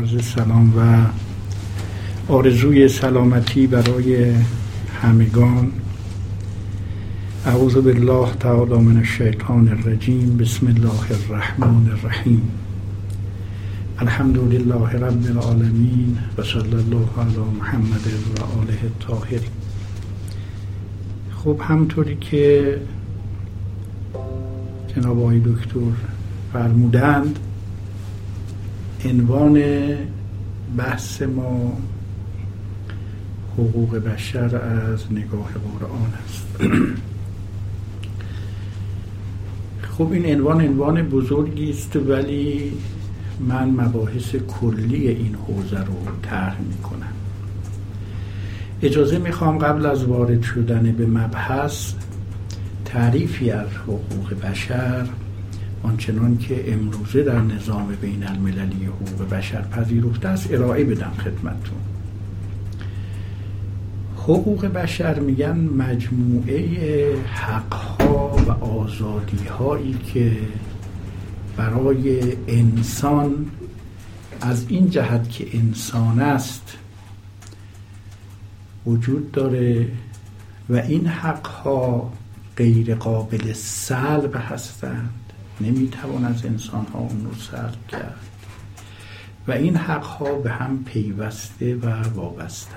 عرض سلام و آرزوی سلامتی برای همگان. اعوذ بالله تعالی من الشیطان الرجیم. بسم الله الرحمن الرحیم. الحمد لله رب العالمین و صلی الله علی محمد و آله الطاهرین. خب همطوری که جناب آقای دکتر فرمودند عنوان بحث ما حقوق بشر از نگاه قرآن است. خب این عنوان عنوان بزرگی است ولی من مباحث کلی این حوزه رو طرح کنم اجازه می‌خوام قبل از وارد شدن به مبحث تعریفی از حقوق بشر آنچنان که امروزه در نظام بین المللی حقوق بشر پذیرفته است ارائه بدم خدمتتون. حقوق بشر میگن مجموعه حقها و آزادی هایی که برای انسان از این جهت که انسان است وجود داره و این حقها غیر قابل سلب هستند. نمی‌توان از انسان ها اون رو سلب کرد. و این حق ها به هم پیوسته و وابسته.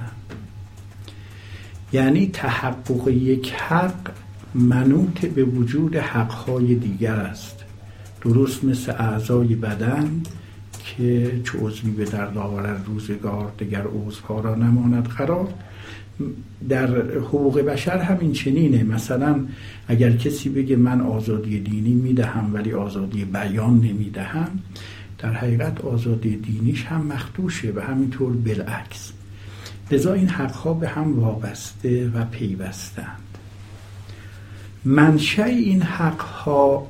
یعنی تحقق یک حق منوط به وجود حقهای دیگر است. درست مثل اعضای بدن که چه عضوی به درد آورد روزگار دیگر عضوها را نماند قرار در حقوق بشر همین چنینه. مثلا اگر کسی بگه من آزادی دینی می‌دهم ولی آزادی بیان نمی‌دهم در حقیقت آزادی دینیش هم مخدوشه و همینطور بالعکس. لذا این حقها به هم وابسته و پیوستند. منشأ این حقها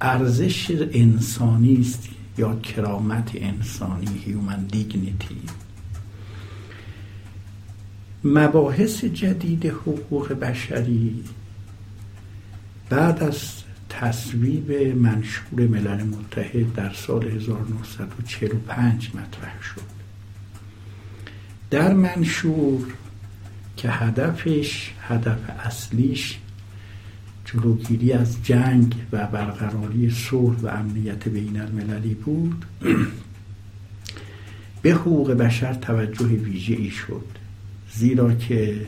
ارزش انسانی است یا کرامت انسانی هیومن دیگنیتی مباحث جدید حقوق بشری بعد از تصویب منشور ملل متحد در سال 1945 مطرح شد. در منشور که هدفش هدف اصلیش جلوگیری از جنگ و برقراری صلح و امنیت بین المللی بود به حقوق بشر توجه ویژه ای شد. زیرا که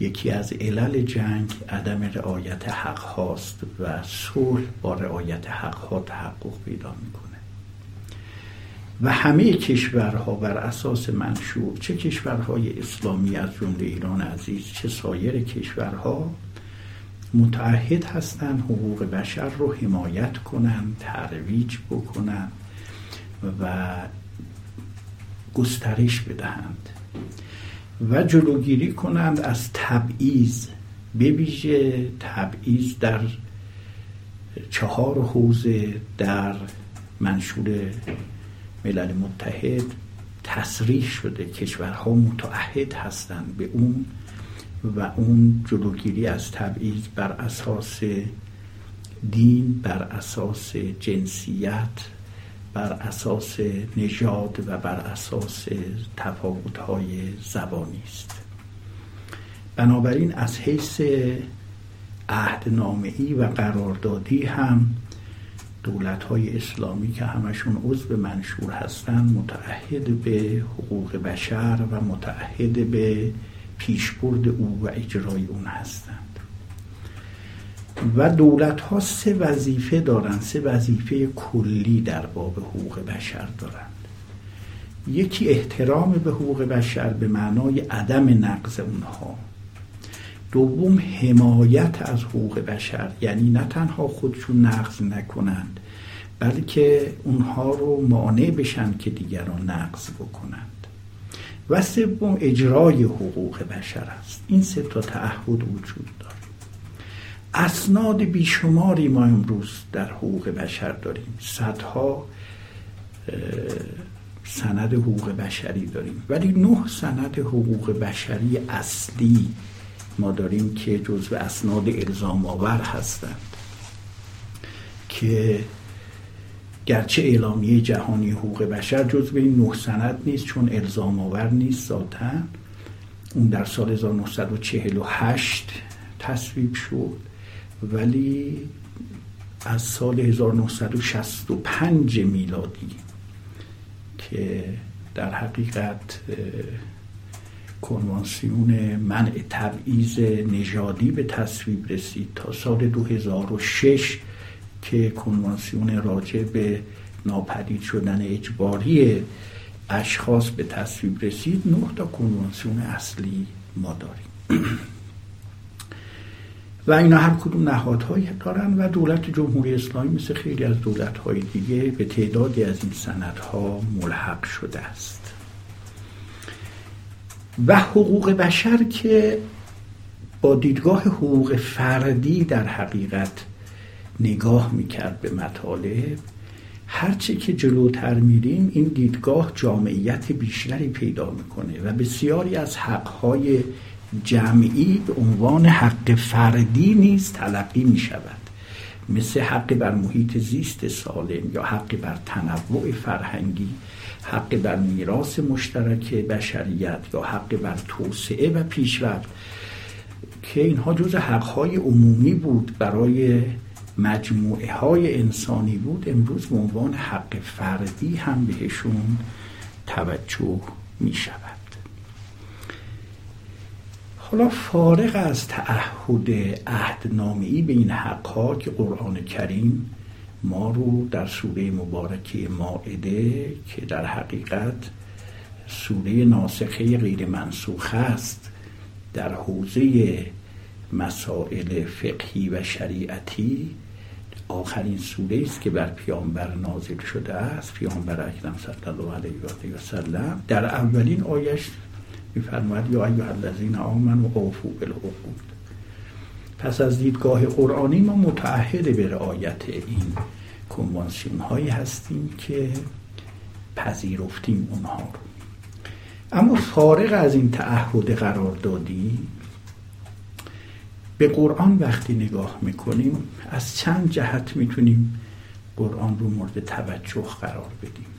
یکی از علل جنگ عدم رعایت حق هاست و صلح با رعایت حق ها تحقق پیدا می‌کنه. و همه کشورها بر اساس منشور چه کشورهای اسلامی از جمله ایران عزیز چه سایر کشورها متعهد هستند حقوق بشر رو حمایت کنند ترویج بکنند و گسترش بدهند. و جلوگیری کنند از تبعیض بویژه تبعیض در چهار حوزه در منشور ملل متحد تصریح شده. کشورها متعهد هستند به اون و اون جلوگیری از تبعیض بر اساس دین بر اساس جنسیت بر اساس نژاد و بر اساس تفاوت‌های زبانی است. بنابراین از حیث عهدنامه‌ای و قراردادی هم دولت های اسلامی که همشون عضو منشور هستند متعهد به حقوق بشر و متعهد به پیشبرد او و اجرای اون هستند و دولت ها سه وظیفه دارند سه وظیفه کلی در باب حقوق بشر دارند یکی احترام به حقوق بشر به معنای عدم نقض اونها. دوم حمایت از حقوق بشر یعنی نه تنها خودشون نقض نکنند بلکه اونها رو مانع بشن که دیگران نقض بکنند. و سوم اجرای حقوق بشر است. این سه تا تعهد وجود داره. اسناد بیشماری ما امروز در حقوق بشر داریم. صدها سند حقوق بشری داریم. ولی نه سند حقوق بشری اصلی ما داریم که جزو اسناد الزام آور هستند. که گرچه اعلامیه جهانی حقوق بشر جز به این نه سند نیست چون الزام آور نیست ذاتا. اون در سال 1948 تصویب شد. ولی از سال 1965 میلادی که در حقیقت کنوانسیون منع تبعیض نژادی به تصویب رسید تا سال 2006 که کنوانسیون راجع به ناپدید شدن اجباری اشخاص به تصویب رسید. نه تا کنوانسیون اصلی ما داریم. و اینا هر کدوم نهادهایی دارن و دولت جمهوری اسلامی مثل خیلی از دولتهای دیگه به تعدادی از این سندها ملحق شده است. و حقوق بشر که با دیدگاه حقوق فردی در حقیقت نگاه می‌کرد به مطالب هرچه که جلوتر میریم این دیدگاه جامعیت بیشتری پیدا می‌کنه و بسیاری از حقهای جمعی به عنوان حق فردی نیز تلقی می شود. مثل حق بر محیط زیست سالم یا حق بر تنوع فرهنگی حق بر میراث مشترک بشریت یا حق بر توسعه و پیشرفت. که اینها جز حقهای عمومی بود برای مجموعه های انسانی بود امروز به عنوان حق فردی هم بهشون توجه می شود. حالا فارغ از تعهد عهدنامه‌ای به این حقها که قرآن کریم ما رو در سوره مبارکه ماعده که در حقیقت سوره ناسخه غیر منسوخ است در حوزه مسائل فقهی و شریعتی آخرین سوره است که بر پیامبر نازل شده است پیامبر اکرم صلی الله علیه و سلم. در اولین آیش میفرماید یا ایها الذین آمنوا اوفوا بالعقود. پس از دیدگاه قرآنی ما متعهد به رعایت این کنوانسیون هایی هستیم که پذیرفتیم اونها رو. اما فارغ از این تعهد قرار دادی به قرآن وقتی نگاه می‌کنیم از چند جهت می‌تونیم قرآن رو مورد توجه قرار بدیم.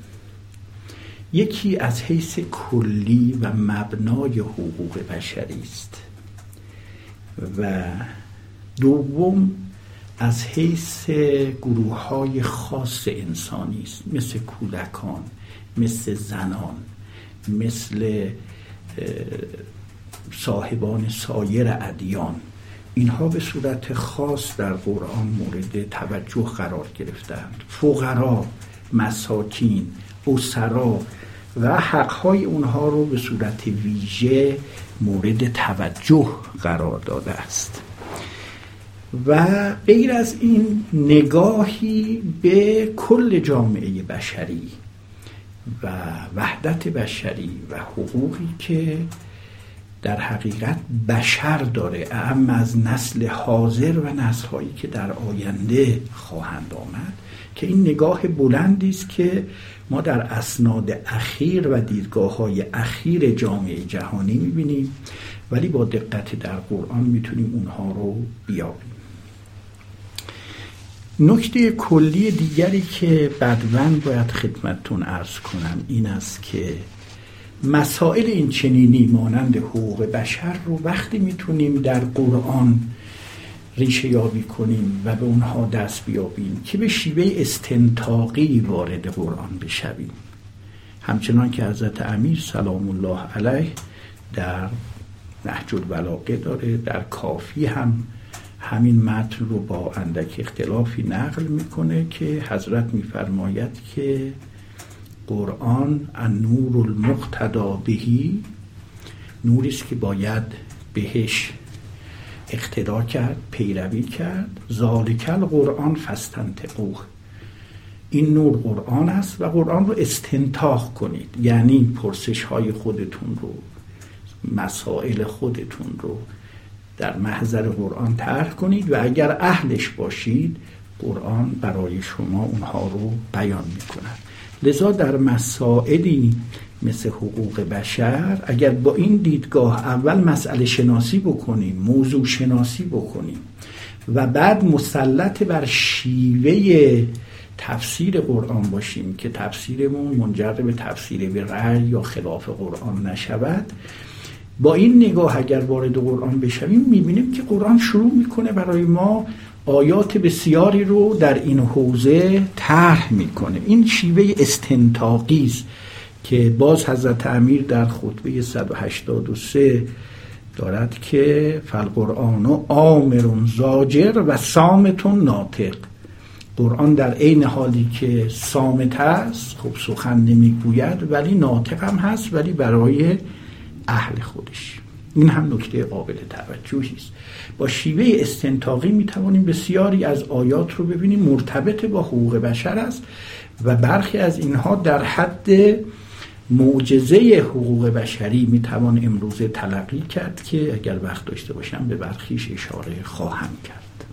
یکی از حیث کلی و مبنای حقوق بشری است و دوم از حیث گروه های خاص انسانی است مثل کودکان مثل زنان مثل صاحبان سایر ادیان. اینها به صورت خاص در قرآن مورد توجه قرار گرفتند فقرا مساکین اسرا و حقهای اونها رو به صورت ویژه مورد توجه قرار داده است. و غیر از این نگاهی به کل جامعه بشری و وحدت بشری و حقوقی که در حقیقت بشر داره اهم از نسل حاضر و نسلهایی که در آینده خواهند آمد که این نگاه بلندی است که ما در اسناد اخیر و دیدگاه های اخیر جامعه جهانی می‌بینیم ولی با دقت در قرآن می‌تونیم اونها رو بیابیم. نکته کلی دیگری که بدون باید خدمتتون ارز کنم این است که مسائل این چنینی مانند حقوق بشر رو وقتی می‌تونیم در قرآن ریشه یابی کنیم و به اونها دست بیابیم که به شیوه استنتاقی وارد قرآن بشویم. همچنان که حضرت امیر سلام الله علیه در نهج البلاغه داره در کافی هم همین متن رو با اندک اختلافی نقل می‌کنه که حضرت میفرماید که قرآن النور المقتدا بهی نوری است که باید بهش اقتدا کرد پیروی کرد. ذالکل قرآن فستنتقوه این نور قرآن است و قرآن رو استنتاق کنید. یعنی پرسش های خودتون رو مسائل خودتون رو در محضر قرآن طرح کنید و اگر اهلش باشید قرآن برای شما اونها رو بیان می‌کند. لذا در مسائلی مثل حقوق بشر اگر با این دیدگاه اول مسئله شناسی بکنیم موضوع شناسی بکنیم و بعد مسلط بر شیوه تفسیر قرآن باشیم که تفسیرمون منجر به تفسیر به رأی یا خلاف قرآن نشود با این نگاه اگر وارد قرآن بشویم می‌بینیم که قرآن شروع می‌کنه برای ما آیات بسیاری رو در این حوزه طرح می‌کنه. این شیوه استنتاقی است. که باز حضرت امیر در خطبه 183 دارد که فالقرآن و آمرون زاجر و سامتون ناطق. قرآن در عین حالی که سامت است خب سخن نمی‌گوید ولی ناطق هم هست ولی برای اهل خودش. این هم نکته قابل توجهی است. با شیوه استنتاقی می توانیم بسیاری از آیات رو ببینیم. مرتبط با حقوق بشر است و برخی از اینها در حد معجزه حقوق بشری می توان امروزه تلقی کرد که اگر وقت داشته باشم به برخیش اشاره خواهم کرد.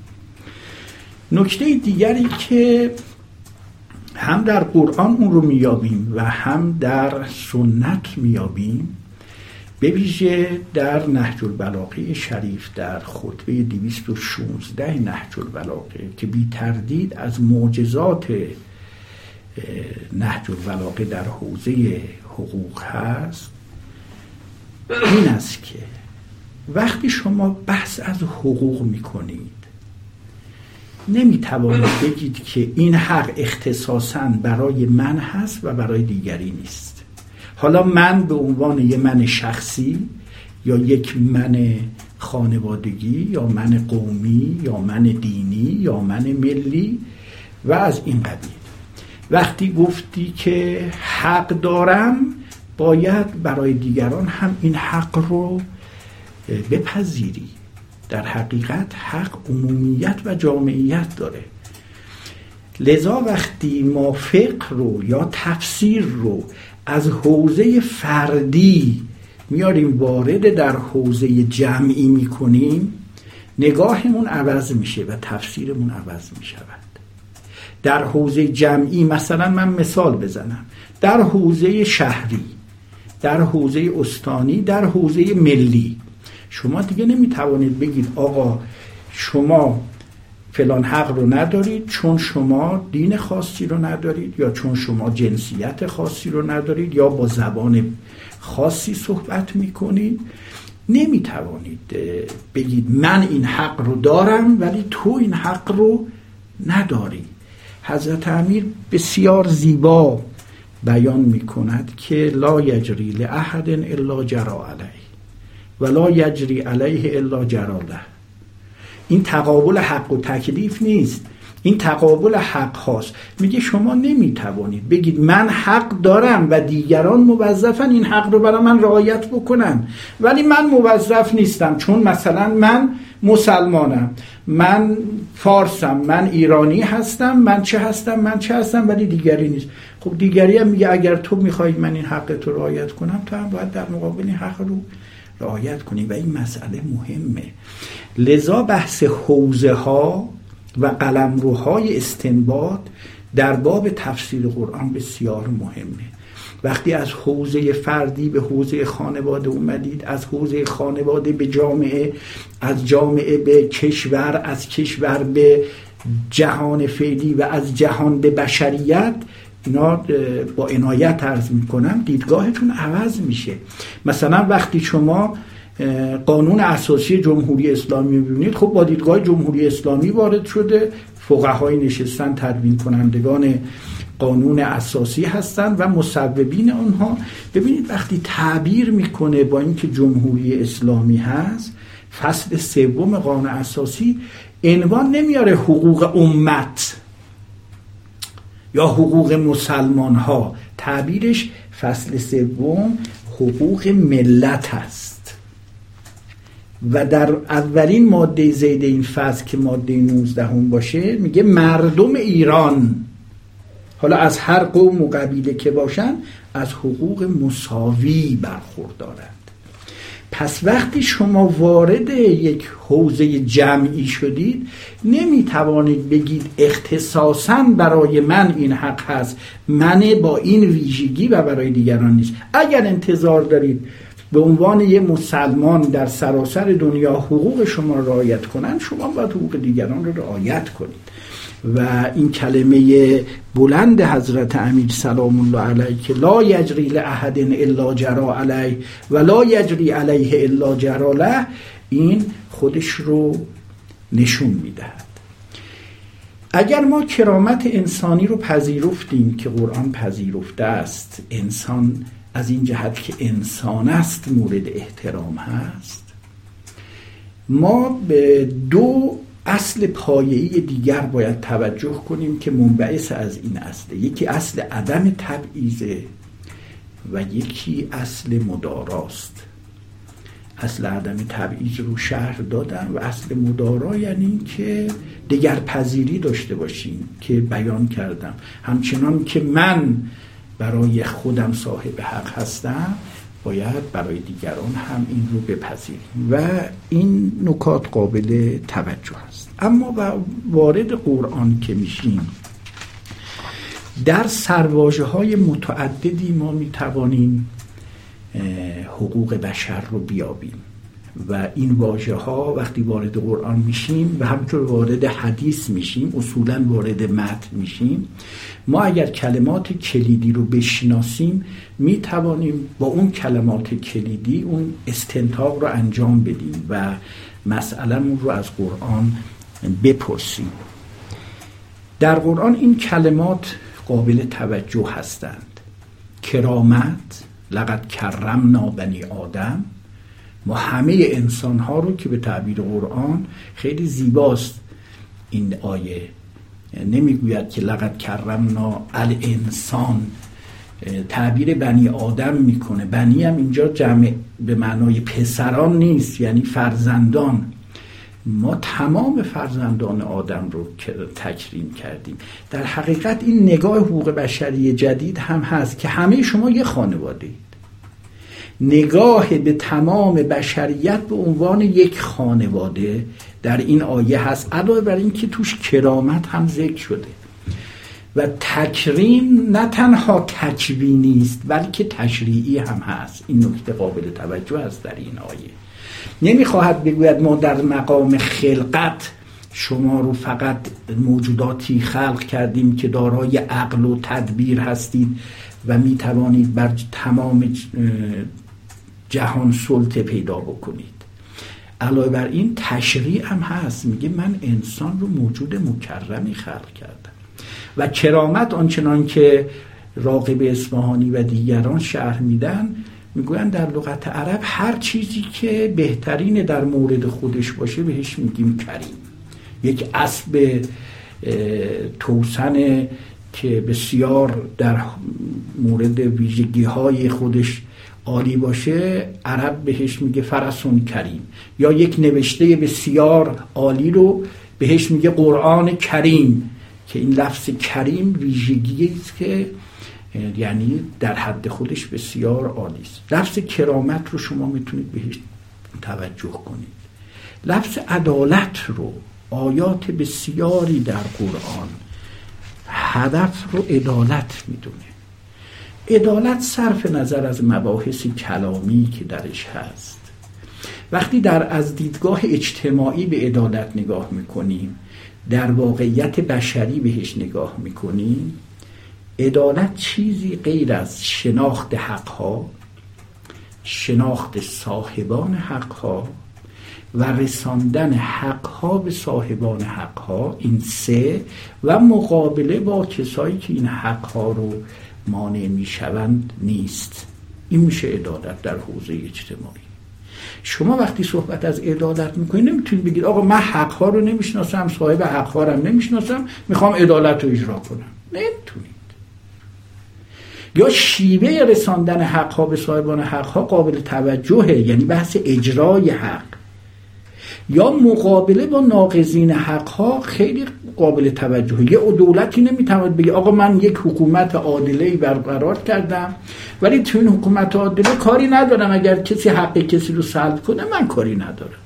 نکته دیگری که هم در قرآن اون رو میابیم و هم در سنت میابیم به ویژه در نهج البلاغه شریف در خطبه 216 نهج البلاغه که بی تردید از معجزات نهج البلاغه در حوزه حقوق هست این است که وقتی شما بحث از حقوق می‌کنید نمی‌توانید بگید که این حق اختصاصا برای من هست و برای دیگری نیست. حالا من به عنوان یه من شخصی یا یک من خانوادگی یا من قومی یا من دینی یا من ملی و از این قبیل. وقتی گفتی که حق دارم باید برای دیگران هم این حق رو بپذیری. در حقیقت حق عمومیت و جامعیت داره. لذا وقتی ما فقه رو یا تفسیر رو از حوزه فردی میاریم وارد در حوزه جمعی می‌کنیم نگاهمون عوض میشه و تفسیرمون عوض می‌شود. در حوزه جمعی مثلا من مثال بزنم. در حوزه شهری در حوزه استانی در حوزه ملی. شما دیگه نمی‌توانید بگید آقا شما فلان حق رو ندارید چون شما دین خاصی رو ندارید یا چون شما جنسیت خاصی رو ندارید یا با زبان خاصی صحبت می‌کنید. نمی‌توانید بگید من این حق رو دارم ولی تو این حق رو نداری. حضرت امیر بسیار زیبا بیان می‌کند که لا یجری لاحد الا جرا علیه ولا یجری علیه الا جراله این تقابل حق و تکلیف نیست. این تقابل حق هاست. میگه شما نمی‌توانید. بگید من حق دارم و دیگران موظفن این حق رو برای من رعایت بکنن. ولی من موظف نیستم. چون مثلا من مسلمانم. من فارسم. من ایرانی هستم. من چه هستم؟ من چه هستم؟ ولی دیگری نیست. خب دیگری هم میگه اگر تو می‌خوای من این حق تو رعایت کنم تو هم باید در مقابل این حق رو رعایت کنی. و این مسئله مهمه. لذا بحث حوزه ها و قلمروهای استنباط در باب تفسیر قرآن بسیار مهمه. وقتی از حوزه فردی به حوزه خانواده اومدید از حوزه خانواده به جامعه از جامعه به کشور از کشور به جهان فعلی و از جهان به بشریت اینا با عنایت عرض می‌کنم دیدگاهتون عوض میشه. مثلا وقتی شما قانون اساسی جمهوری اسلامی ببینید خب با دیدگاه جمهوری اسلامی وارد شده. فقهای نشستن تدوین کنندگان قانون اساسی هستند و مصوبین آنها. ببینید وقتی تعبیر می‌کنه با اینکه جمهوری اسلامی هست فصل سوم قانون اساسی عنوان نمیاره حقوق امت یا حقوق مسلمان ها تعبیرش فصل سوم حقوق ملت هست. و در اولین ماده زید این فصل که ماده 19 هم باشه میگه مردم ایران حالا از هر قوم و قبیله که باشن از حقوق مساوی برخوردارند. پس وقتی شما وارد یک حوزه جمعی شدید نمی توانید بگید اختصاصا برای من این حق هست. من با این ویژگی و برای دیگران نیست. اگر انتظار دارید به عنوان یه مسلمان در سراسر دنیا حقوق شما را رعایت کنند شما باید حقوق دیگران را رعایت کنید. و این کلمه بلند حضرت امیر سلام الله علیه که لا یجری لاحد الا جرا علیه و لا یجری علیه الا جرا له این خودش رو نشون می‌دهد. اگر ما کرامت انسانی رو پذیرفتیم که قرآن پذیرفته است انسان از این جهت که انسان است مورد احترام هست. ما به دو اصل پایه‌ای دیگر باید توجه کنیم که منبعث از این اصله. یکی اصل عدم تبعیضه و یکی اصل مداراست. اصل عدم تبعیض رو شهر دادن و اصل مدارا یعنی که دیگر پذیری داشته باشیم که بیان کردم. همچنان که من برای خودم صاحب حق هستم باید برای دیگران هم این رو بپذیریم. و این نکات قابل توجه است. اما وارد قرآن که میشیم در سرواجه های متعددی ما می‌توانیم حقوق بشر رو بیابیم. و این واژه ها وقتی وارد قرآن میشیم و همچون وارد حدیث میشیم اصولا وارد متن میشیم ما اگر کلمات کلیدی رو بشناسیم می‌توانیم با اون کلمات کلیدی اون استنتاق رو انجام بدیم و مسئله رو از قرآن بپرسیم. در قرآن این کلمات قابل توجه هستند. کرامت لقد کرمنا بنی آدم ما همه انسان ها رو که به تعبیر قرآن خیلی زیباست این آیه. نمی‌گوید که لقد کرمنا الانسان. تعبیر بنی آدم می‌کنه. بنی هم اینجا جمع به معنای پسران نیست یعنی فرزندان. ما تمام فرزندان آدم رو تکریم کردیم. در حقیقت این نگاه حقوق بشری جدید هم هست که همه شما یه خانواده. اید نگاه به تمام بشریت به عنوان یک خانواده در این آیه هست علاوه بر اینکه توش کرامت هم ذکر شده. و تکریم نه تنها تکوینی است بلکه تشریعی هم هست. این نکته قابل توجه است در این آیه. نمی‌خواهد بگوید ما در مقام خلقت شما رو فقط موجوداتی خلق کردیم که دارای عقل و تدبیر هستید و می توانید بر تمام جهان سلطه پیدا بکنید. علاوه بر این تشریع هم هست. میگه من انسان رو موجود مکرمی خلق کردم. و کرامت آنچنان که راقب اصفهانی و دیگران شهر میدن می‌گوین در لغت عرب هر چیزی که بهترین در مورد خودش باشه بهش میگیم کریم. یک اسب توسن که بسیار در مورد ویژگی های خودش عالی باشه عرب بهش میگه فرسون کریم. یا یک نوشته بسیار عالی رو بهش میگه قرآن کریم که این لفظ کریم ویژگی است که یعنی در حد خودش بسیار عالی است. لفظ کرامت رو شما می‌تونید بهش توجه کنید. لفظ عدالت رو آیات بسیاری در قرآن هدف رو عدالت می‌دونه. عدالت صرف نظر از مباحث کلامی که درش هست. وقتی در از دیدگاه اجتماعی به عدالت نگاه می‌کنیم در واقعیت بشری بهش نگاه می‌کنیم عدالت چیزی غیر از شناخت حقها شناخت صاحبان حقها و رساندن حقها به صاحبان حقها این سه و مقابله با کسایی که این حقها رو مانع می‌شوند نیست. این میشه عدالت در حوزه اجتماعی. شما وقتی صحبت از عدالت می‌کنید نمی‌تونید بگید آقا من حقها رو نمی‌شناسم صاحب حقها رو نمی‌شناسم می‌خوام عدالت رو اجرا کنم. نمی‌تونید. یا شیوه رساندن حقها به صاحبان حقها قابل توجهه یعنی بحث اجرای حق. یا مقابله با ناقضین حقها خیلی قابل توجهه یه دولتی نمی‌تواند بگه آقا من یک حکومت عادله برقرار کردم ولی تو این حکومت عادله کاری ندارم. اگر کسی حق کسی رو سلب کنه من کاری ندارم.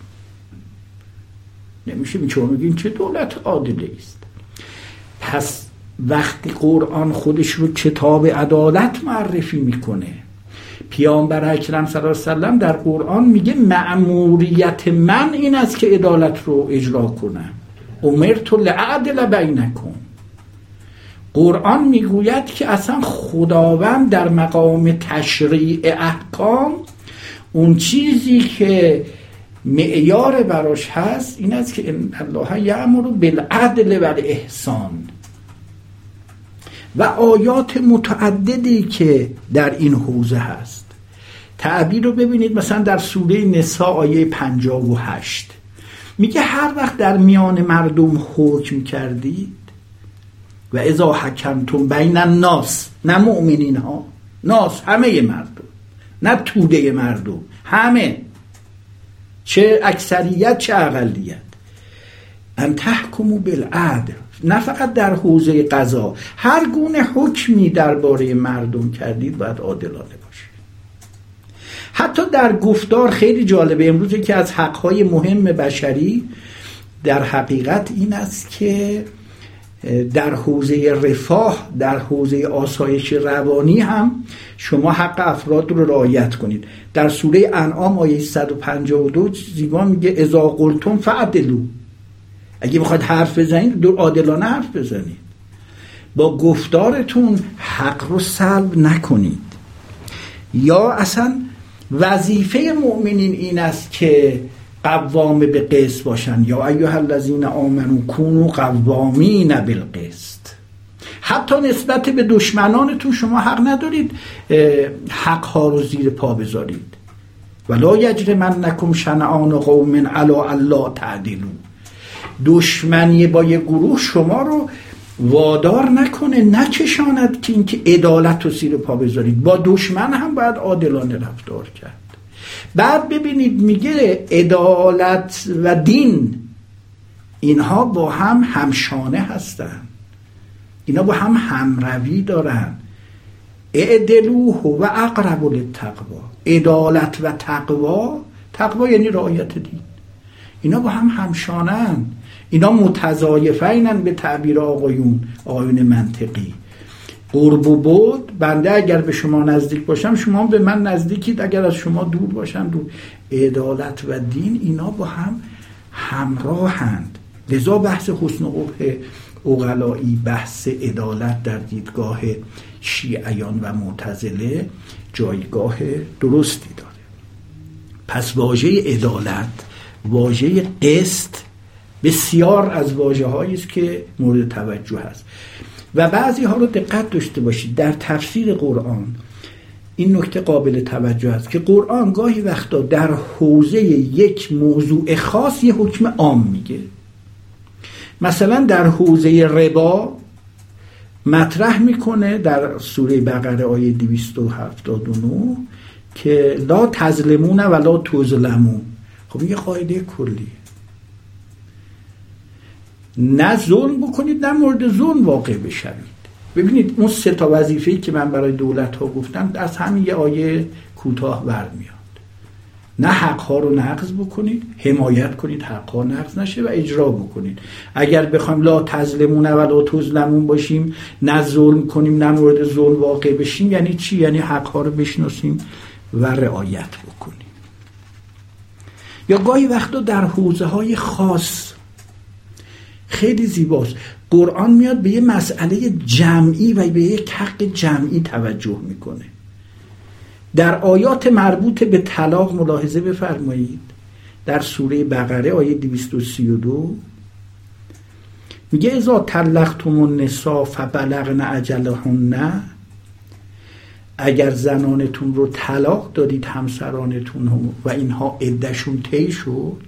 نمیشه میشه این چه دولت عادله است؟ پس وقتی قرآن خودش رو کتاب عدالت معرفی می‌کنه پیامبر اکرم صلی الله علیه وسلم در قرآن میگه مأموریت من این است که عدالت رو اجرا کنم. امرت لعدل بینکم. قرآن می‌گوید که اصلا خداوند در مقام تشریع احکام اون چیزی که معیار براش هست این است که الله یعمر بالعدل و احسان و آیات متعددی که در این حوزه هست. تعبیر رو ببینید مثلا در سوره نسا آیه 58 میگه هر وقت در میان مردم حکم کردید و ازا حکمتون بین الناس نه مؤمنین ها ناس همه مردم نه توده مردم همه چه اکثریت چه اقلیت. ان تحکمو بالعدل نه فقط در حوزه قضا. هر گونه حکمی درباره مردم کردید باید عادلانه حتی در گفتار خیلی جالبه. امروز که از حقهای مهم بشری در حقیقت این است که در حوزه رفاه در حوزه آسایش روانی هم شما حق افراد رو رعایت کنید. در سوره انعام آیه 152 زیبا میگه اذا قلتم فعدلو اگه می‌خواد حرف بزنید دو عادلانه حرف بزنید. با گفتارتون حق رو سلب نکنید. یا اصلا وظیفه مؤمنین این است که قوام به قسط باشن. یا ایها الذین آمنو کونو قوامین بالقسط. حتی نسبت به دشمنانتون شما حق ندارید حق ها رو زیر پا بذارید. ولا نکم شنعان قوم علا الله تعدلو دشمنی با یه گروه شما رو وادار نکنه نکشاند که اینکه عدالت رو زیر پا بذارید. با دشمن هم باید عادلانه رفتار کرد. بعد ببینید میگه عدالت و دین اینها با هم همشانه هستن. اینا با هم همروی دارن. اعدلوه و اقرب للتقوا عدالت و تقوا تقوا یعنی رعایت دین. اینا با هم همشانن. اینا متضایفینن به تعبیر آقایون آقایون منطقی. قرب و بود بنده اگر به شما نزدیک باشم شما به من نزدیکید اگر از شما دور باشم دور. عدالت و دین اینا با هم همراهند. لذا بحث حسن قبح اغلایی بحث عدالت در دیدگاه شیعیان و معتزله جایگاه درستی داره. پس واژه عدالت واژه قسط بسیار از واجه است که مورد توجه هست. و بعضی ها رو دقت داشته باشید. در تفسیر قرآن این نکته قابل توجه است که قرآن گاهی وقتا در حوزه یک موضوع خاص یه حکم عام میگه. مثلا در حوزه ربا مطرح می‌کنه در سوره بقره آیه 279 که لا تظلمون و لا تظلمون. خب یه قاعده کلیه. نه ظلم بکنید نه مورد ظلم واقع بشوید. ببینید اون سه تا وظیفه‌ای که من برای دولت ها گفتم از همین یه آیه کوتاه برمیاد. نه حق ها رو نقض بکنید حمایت کنید حق ها نقض نشه و اجرا بکنید. اگر بخوایم لا تظلمون و لا تظلمون باشیم نه ظلم کنیم نه مورد ظلم واقع بشیم یعنی چی؟ یعنی حق ها رو بشناسیم و رعایت بکنیم. یا گاهی وقتا در حوزه های خاص خیلی زیباست. قرآن میاد به یه مسئله جمعی و به یک حق جمعی توجه می‌کنه. در آیات مربوط به طلاق ملاحظه بفرمایید. در سوره بقره آیه 232 میگه ازا طلقتم النساء فبلغن اجلهن. اگر زنانتون رو طلاق دادید همسرانتون و اینها عدهشون طی شد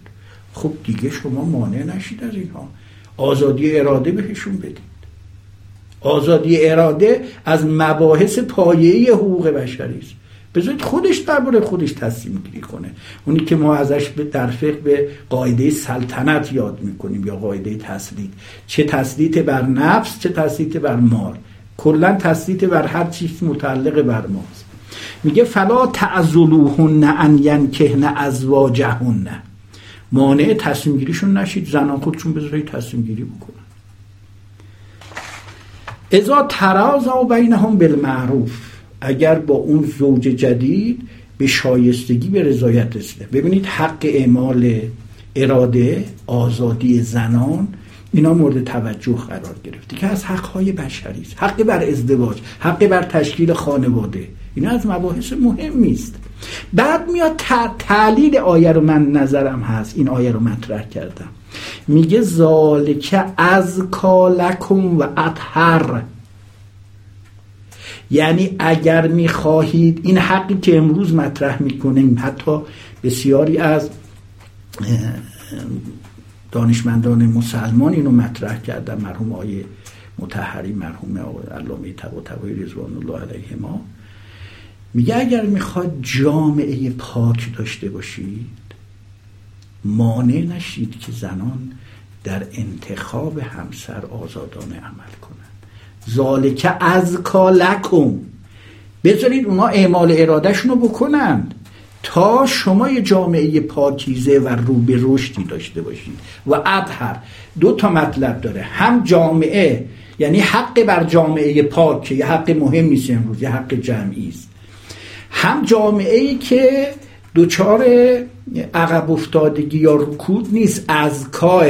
خب دیگه شما مانع نشید از اینها. آزادی اراده بهشون بدید. آزادی اراده از مباحث پایه‌ای حقوق بشری است. بذارید خودش درباره خودش تصمیم گیری کنه. اونی که ما ازش به در به قاعده سلطنت یاد می‌کنیم یا قاعده تسلید. چه تسلیط بر نفس چه تسلیط بر مال. کلا تسلیط بر هر چیز متعلق بر ماست. میگه فلا تعذلوهن ان ینکهن ازواجهن. مانع تصمیم گیریشون نشید زنان خودشون بذارید تصمیم گیری بکنن. ازا تراز و بینهم بالمعروف اگر با اون زوج جدید به شایستگی به رضایت رسیده. ببینید حق اعمال اراده آزادی زنان اینا مورد توجه قرار گرفته که از حقهای بشری است. حق بر ازدواج حق بر تشکیل خانواده. اینا از مباحث مهمی است. بعد میاد تعلیل آیه رو من نظرم هست. این آیه رو مطرح کردم. میگه ذالک از کالکم و اطهر. یعنی اگر می‌خواهید این حقی که امروز مطرح می‌کنیم حتی بسیاری از دانشمندان مسلمان اینو مطرح کردن مرحوم آیه متحری مرحوم علامه طباطبایی رضوان الله علیه ما میگه اگر می‌خواد جامعه پاک داشته باشید مانع نشید که زنان در انتخاب همسر آزادانه عمل کنند. ذالک از کالکم بذارید اونا اعمال ارادهشون رو بکنند تا شما یه جامعه پاکیزه و رو به رشدی داشته باشید. و ابهر دو تا مطلب داره. هم جامعه یعنی حق بر جامعه پاک که یه حق مهمی است امروز یه حق جمعی است. هم جامعه ای که دوچار عقب افتادگی یا رکود نیست. از کاه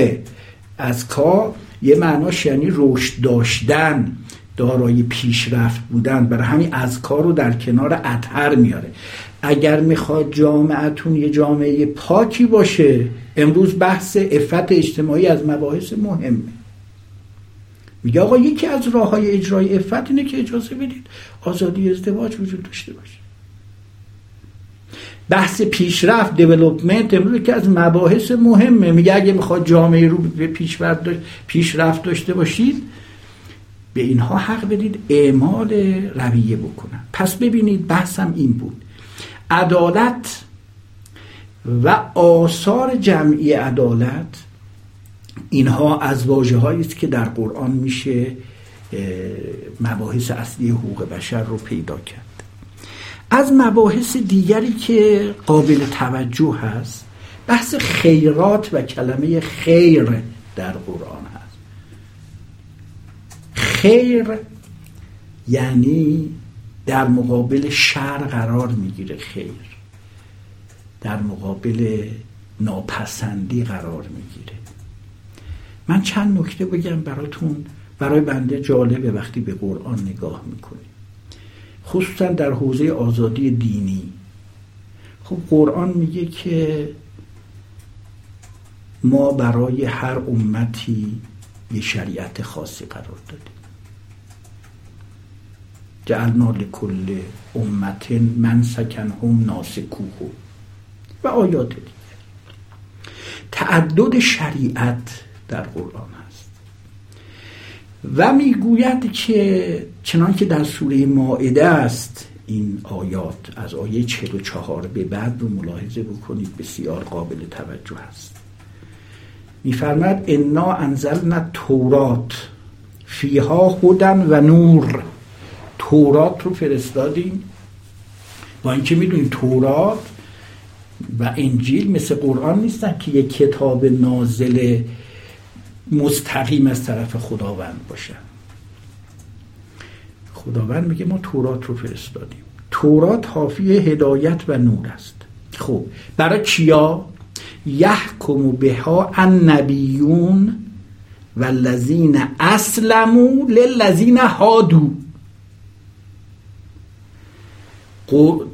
از کا یه معناش یعنی رشد داشتن دارای پیشرفت بودن. برای همین از کار رو در کنار اطهر میاره. اگر می‌خواد جامعتون یه جامعه پاکی باشه امروز بحث افت اجتماعی از مباحث مهمه. میگه آقا یکی از راه های اجرای افت اینه که اجازه بدید آزادی ازدواج وجود داشته باشه. بحث پیشرفت دیولوپمنت امروز که از مباحث مهمه. میگه اگه می‌خواد جامعه رو به پیشرفت داشته باشید به اینها حق بدید اعمال رویه بکنن. پس ببینید بحثم این بود. عدالت و آثار جمعی عدالت اینها از واجه است که در قرآن میشه مباحث اصلی حقوق بشر رو پیدا کرد. از مباحث دیگری که قابل توجه هست بحث خیرات و کلمه خیر در قرآن هست. خیر یعنی در مقابل شر قرار می‌گیره خیر. در مقابل ناپسندی قرار می‌گیره. من چند نکته بگم براتون برای بنده جالبه وقتی به قرآن نگاه می‌کنیم خصوصا در حوزه آزادی دینی. خب قرآن میگه که ما برای هر امتی یه شریعت خاصی قرار دادیم. جعلنا لکل امت من سکنهم ناسکوه. و آیات دیگر. تعدد شریعت در قرآن هست. و می‌گوید که چنان که در سوره ماعده است این آیات از آیه 44 به بعد رو ملاحظه بکنید بسیار قابل توجه است. میفرماد انا انزلنا تورات فیها هدن و نور. تورات رو فرستادیم. با اینکه می‌دونیم تورات و انجیل مثل قرآن نیستن که یک کتاب نازل مستقیم از طرف خداوند باشن خداوند میگه ما تورات رو فرستادیم. تورات حافی هدایت و نور است. خب برای کیا؟ یحکم بها النبیون و الذین اسلموا للذین هادو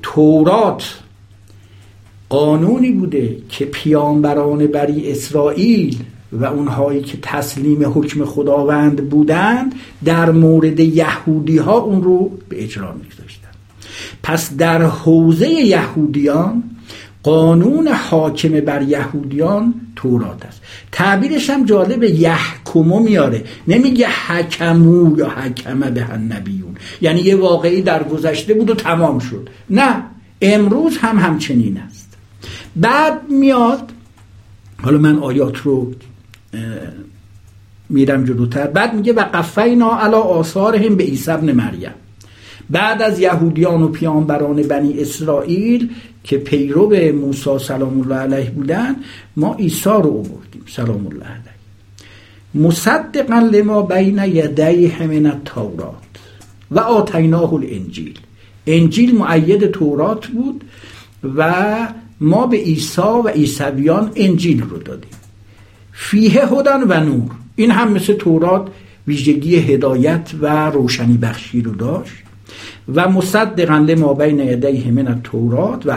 تورات قانونی بوده که پیامبران بری اسرائیل و اونهایی که تسلیم حکم خداوند بودند در مورد یهودی ها اون رو به اجرا میگذاشتن. پس در حوزه یهودیان قانون حاکم بر یهودیان تورات است. تعبیرش هم جالب یحکمو میاره. نمیگه حکمو یا حکمه به نبیون یعنی یه واقعی در گذشته بود و تمام شد. نه امروز هم همچنین است. بعد میاد حالا من آیات رو میرم جلوتر. بعد میگه و قفینا علا آثارهم به عیسی ابن مریم. بعد از یهودیان و پیامبران بنی اسرائیل که پیرو به موسی سلام الله علیه بودن ما عیسی رو آوردیم سلام الله علیه. مصدقا لما بین یدیه من التورات و آتیناه الانجیل. انجیل معید تورات بود و ما به عیسی و عیسویان انجیل رو دادیم. فیه هدن و نور. این هم مثل تورات ویژگی هدایت و روشنی بخشی رو داشت. و مصدقا لما بین یدیه من تورات و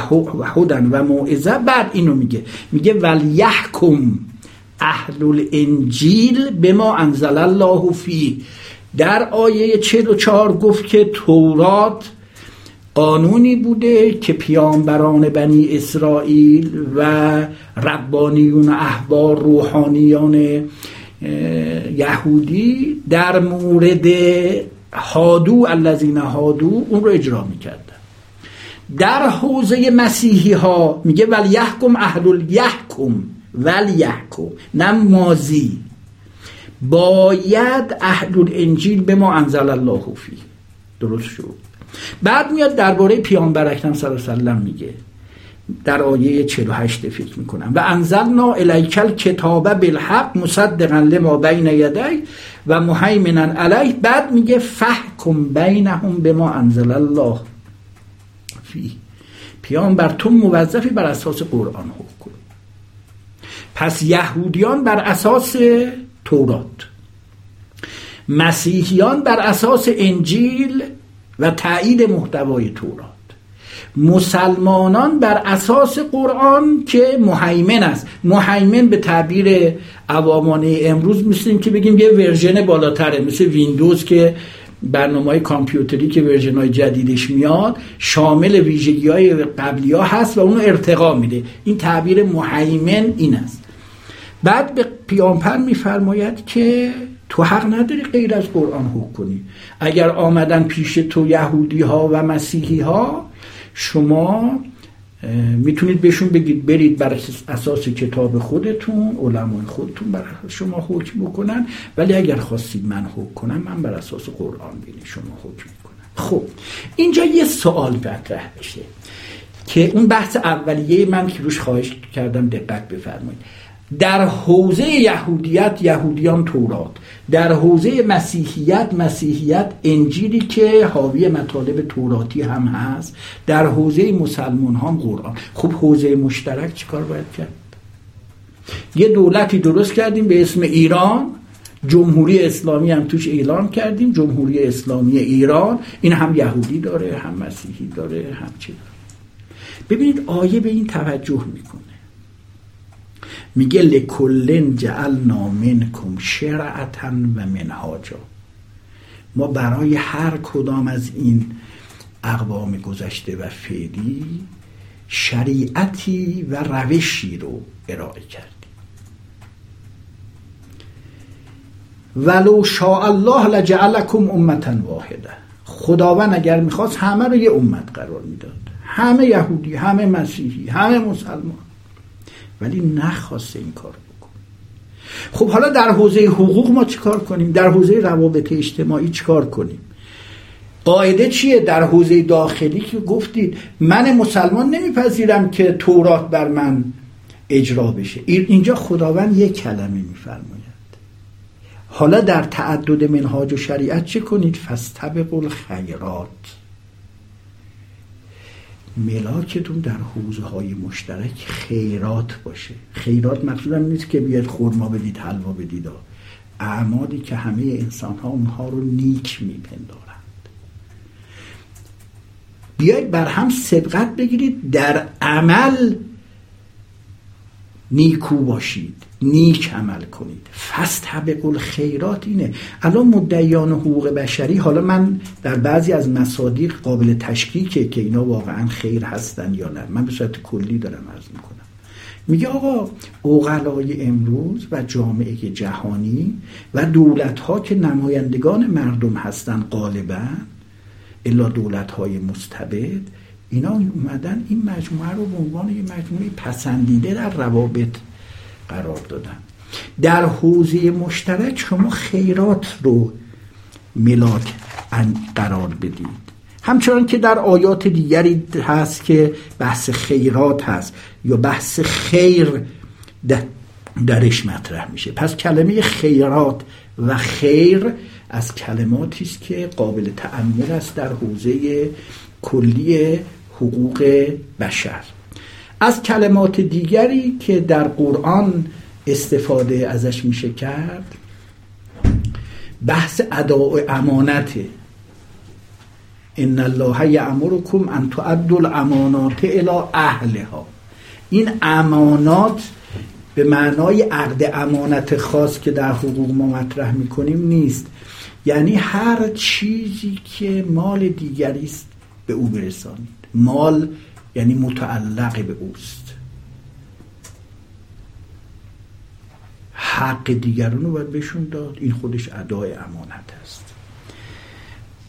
هدن و موعظه بعد اینو میگه. میگه ولیحکم اهل الانجیل به ما انزل الله فی در آیه 44 گفت که تورات قانونی بوده که پیامبران بنی اسرائیل و ربانیون احبار روحانیان یهودی در مورد هادو الذین هادو اون رو اجرا می‌کردن. در حوزه مسیحی ها میگه ولی یحکم اهل یحکم ولی یحکم نه مازی باید اهل انجیل به ما انزل الله فی درست شد؟ بعد میاد درباره پیامبر اکرم صلی الله علیه و میگه. در آیه 48 فکر می‌کنم. و انزلنا الیکل کتاب بالحق مصدقا لما بین یدی و مهیمنا علیه. بعد میگه فحکم بینهم به ما انزل الله فی پیامبر تو موظفی بر اساس قرآن حکم پس یهودیان بر اساس تورات. مسیحیان بر اساس انجیل و تایید محتوای تورات. مسلمانان بر اساس قرآن که مهیمن است. مهیمن به تعبیر عوامانه امروز مثل که بگیم یه version بالاتره. مثل ویندوز که برنامه های کامپیوتری که version های جدیدش میاد شامل ویژگی های قبلی ها هست و اونو ارتقا میده. این تعبیر مهیمن این است. بعد به پیامبر میفرماید که تو حق نداری غیر از قرآن حکم کنی. اگر آمدن پیش تو یهودی ها و مسیحی ها شما می‌تونید بهشون بگید برید بر اساس کتاب خودتون علمای خودتون بر شما حکم بکنن. ولی اگر خواستید من حکم کنم من بر اساس قرآن بینید شما حکم می‌کنم. خب اینجا یه سوال مطرح بشه که اون بحث اولیه من که روش خواهش کردم دقت بفرمایید. در حوزه یهودیت یهودیان تورات در حوزه مسیحیت مسیحیت انجیلی که حاوی مطالب توراتی هم هست در حوزه مسلمان هم قرآن. خب حوزه مشترک چیکار باید کرد؟ یه دولتی درست کردیم به اسم ایران جمهوری اسلامی هم توش اعلام کردیم جمهوری اسلامی ایران. این هم یهودی داره هم مسیحی داره هم چی داره. ببینید آیه به این توجه می‌کنه. میگه لکلن جعلنا منکم شرعتا و منهاجا. ما برای هر کدام از این اقوام گذشته و فعلی شریعتی و روشی رو ارائه کردیم. ولو شاء الله لجعلکم امتا واحده خداوند اگر می‌خواست همه رو یه امت قرار می‌داد. همه یهودی همه مسیحی همه مسلمان. ولی نخواسته این کار بکن خب حالا در حوزه حقوق ما چیکار کنیم؟ در حوزه روابط اجتماعی چیکار کنیم؟ قاعده چیه در حوزه داخلی که گفتید من مسلمان نمیپذیرم که تورات بر من اجرا بشه. اینجا خداوند یک کلمه میفرماید. حالا در تعدد منهاج و شریعت چه کنید؟ فستبق الخیرات. ملاکتون در حوزه های مشترک خیرات باشه. خیرات مقصودم نیست که بیاد خورما بدید حلوا بدید. اعمالی که همه انسان ها اونها رو نیک میپندارند. بیاید بر هم سبقت بگیرید در عمل نیکو باشید نیک عمل کنید. فست حبق خیرات اینه. الان مدعیان حقوق بشری حالا من در بعضی از مصادیق قابل تشکیکه که اینا واقعا خیر هستن یا نه. من به صورت کلی دارم عرض می‌کنم. میگه آقا اوغلای امروز و جامعه جهانی و دولت ها که نمایندگان مردم هستن غالبا الا دولت های مستبد اینا اومدن این مجموعه رو به عنوان یه مجموعه پسندیده در روابط قرار دادن. در حوزه مشترک شما خیرات رو ملاک قرار بدید. همچنان که در آیات دیگری هست که بحث خیرات هست یا بحث خیر درش مطرح میشه. پس کلمه خیرات و خیر از کلماتی است که قابل تأمل است در حوزه کلی حقوق بشر. از کلمات دیگری که در قرآن استفاده ازش میشه کرد بحث اداء امانته ان الله یامرکم ان تؤدوا الامانات الى اهلها. این امانات به معنای عقد امانت خاص که در حقوق ما مطرح می‌کنیم نیست. یعنی هر چیزی که مال دیگری است به او برسانید مال یعنی متعلق به اوست. حق دیگران رو باید بهشون داد. این خودش ادای امانت است.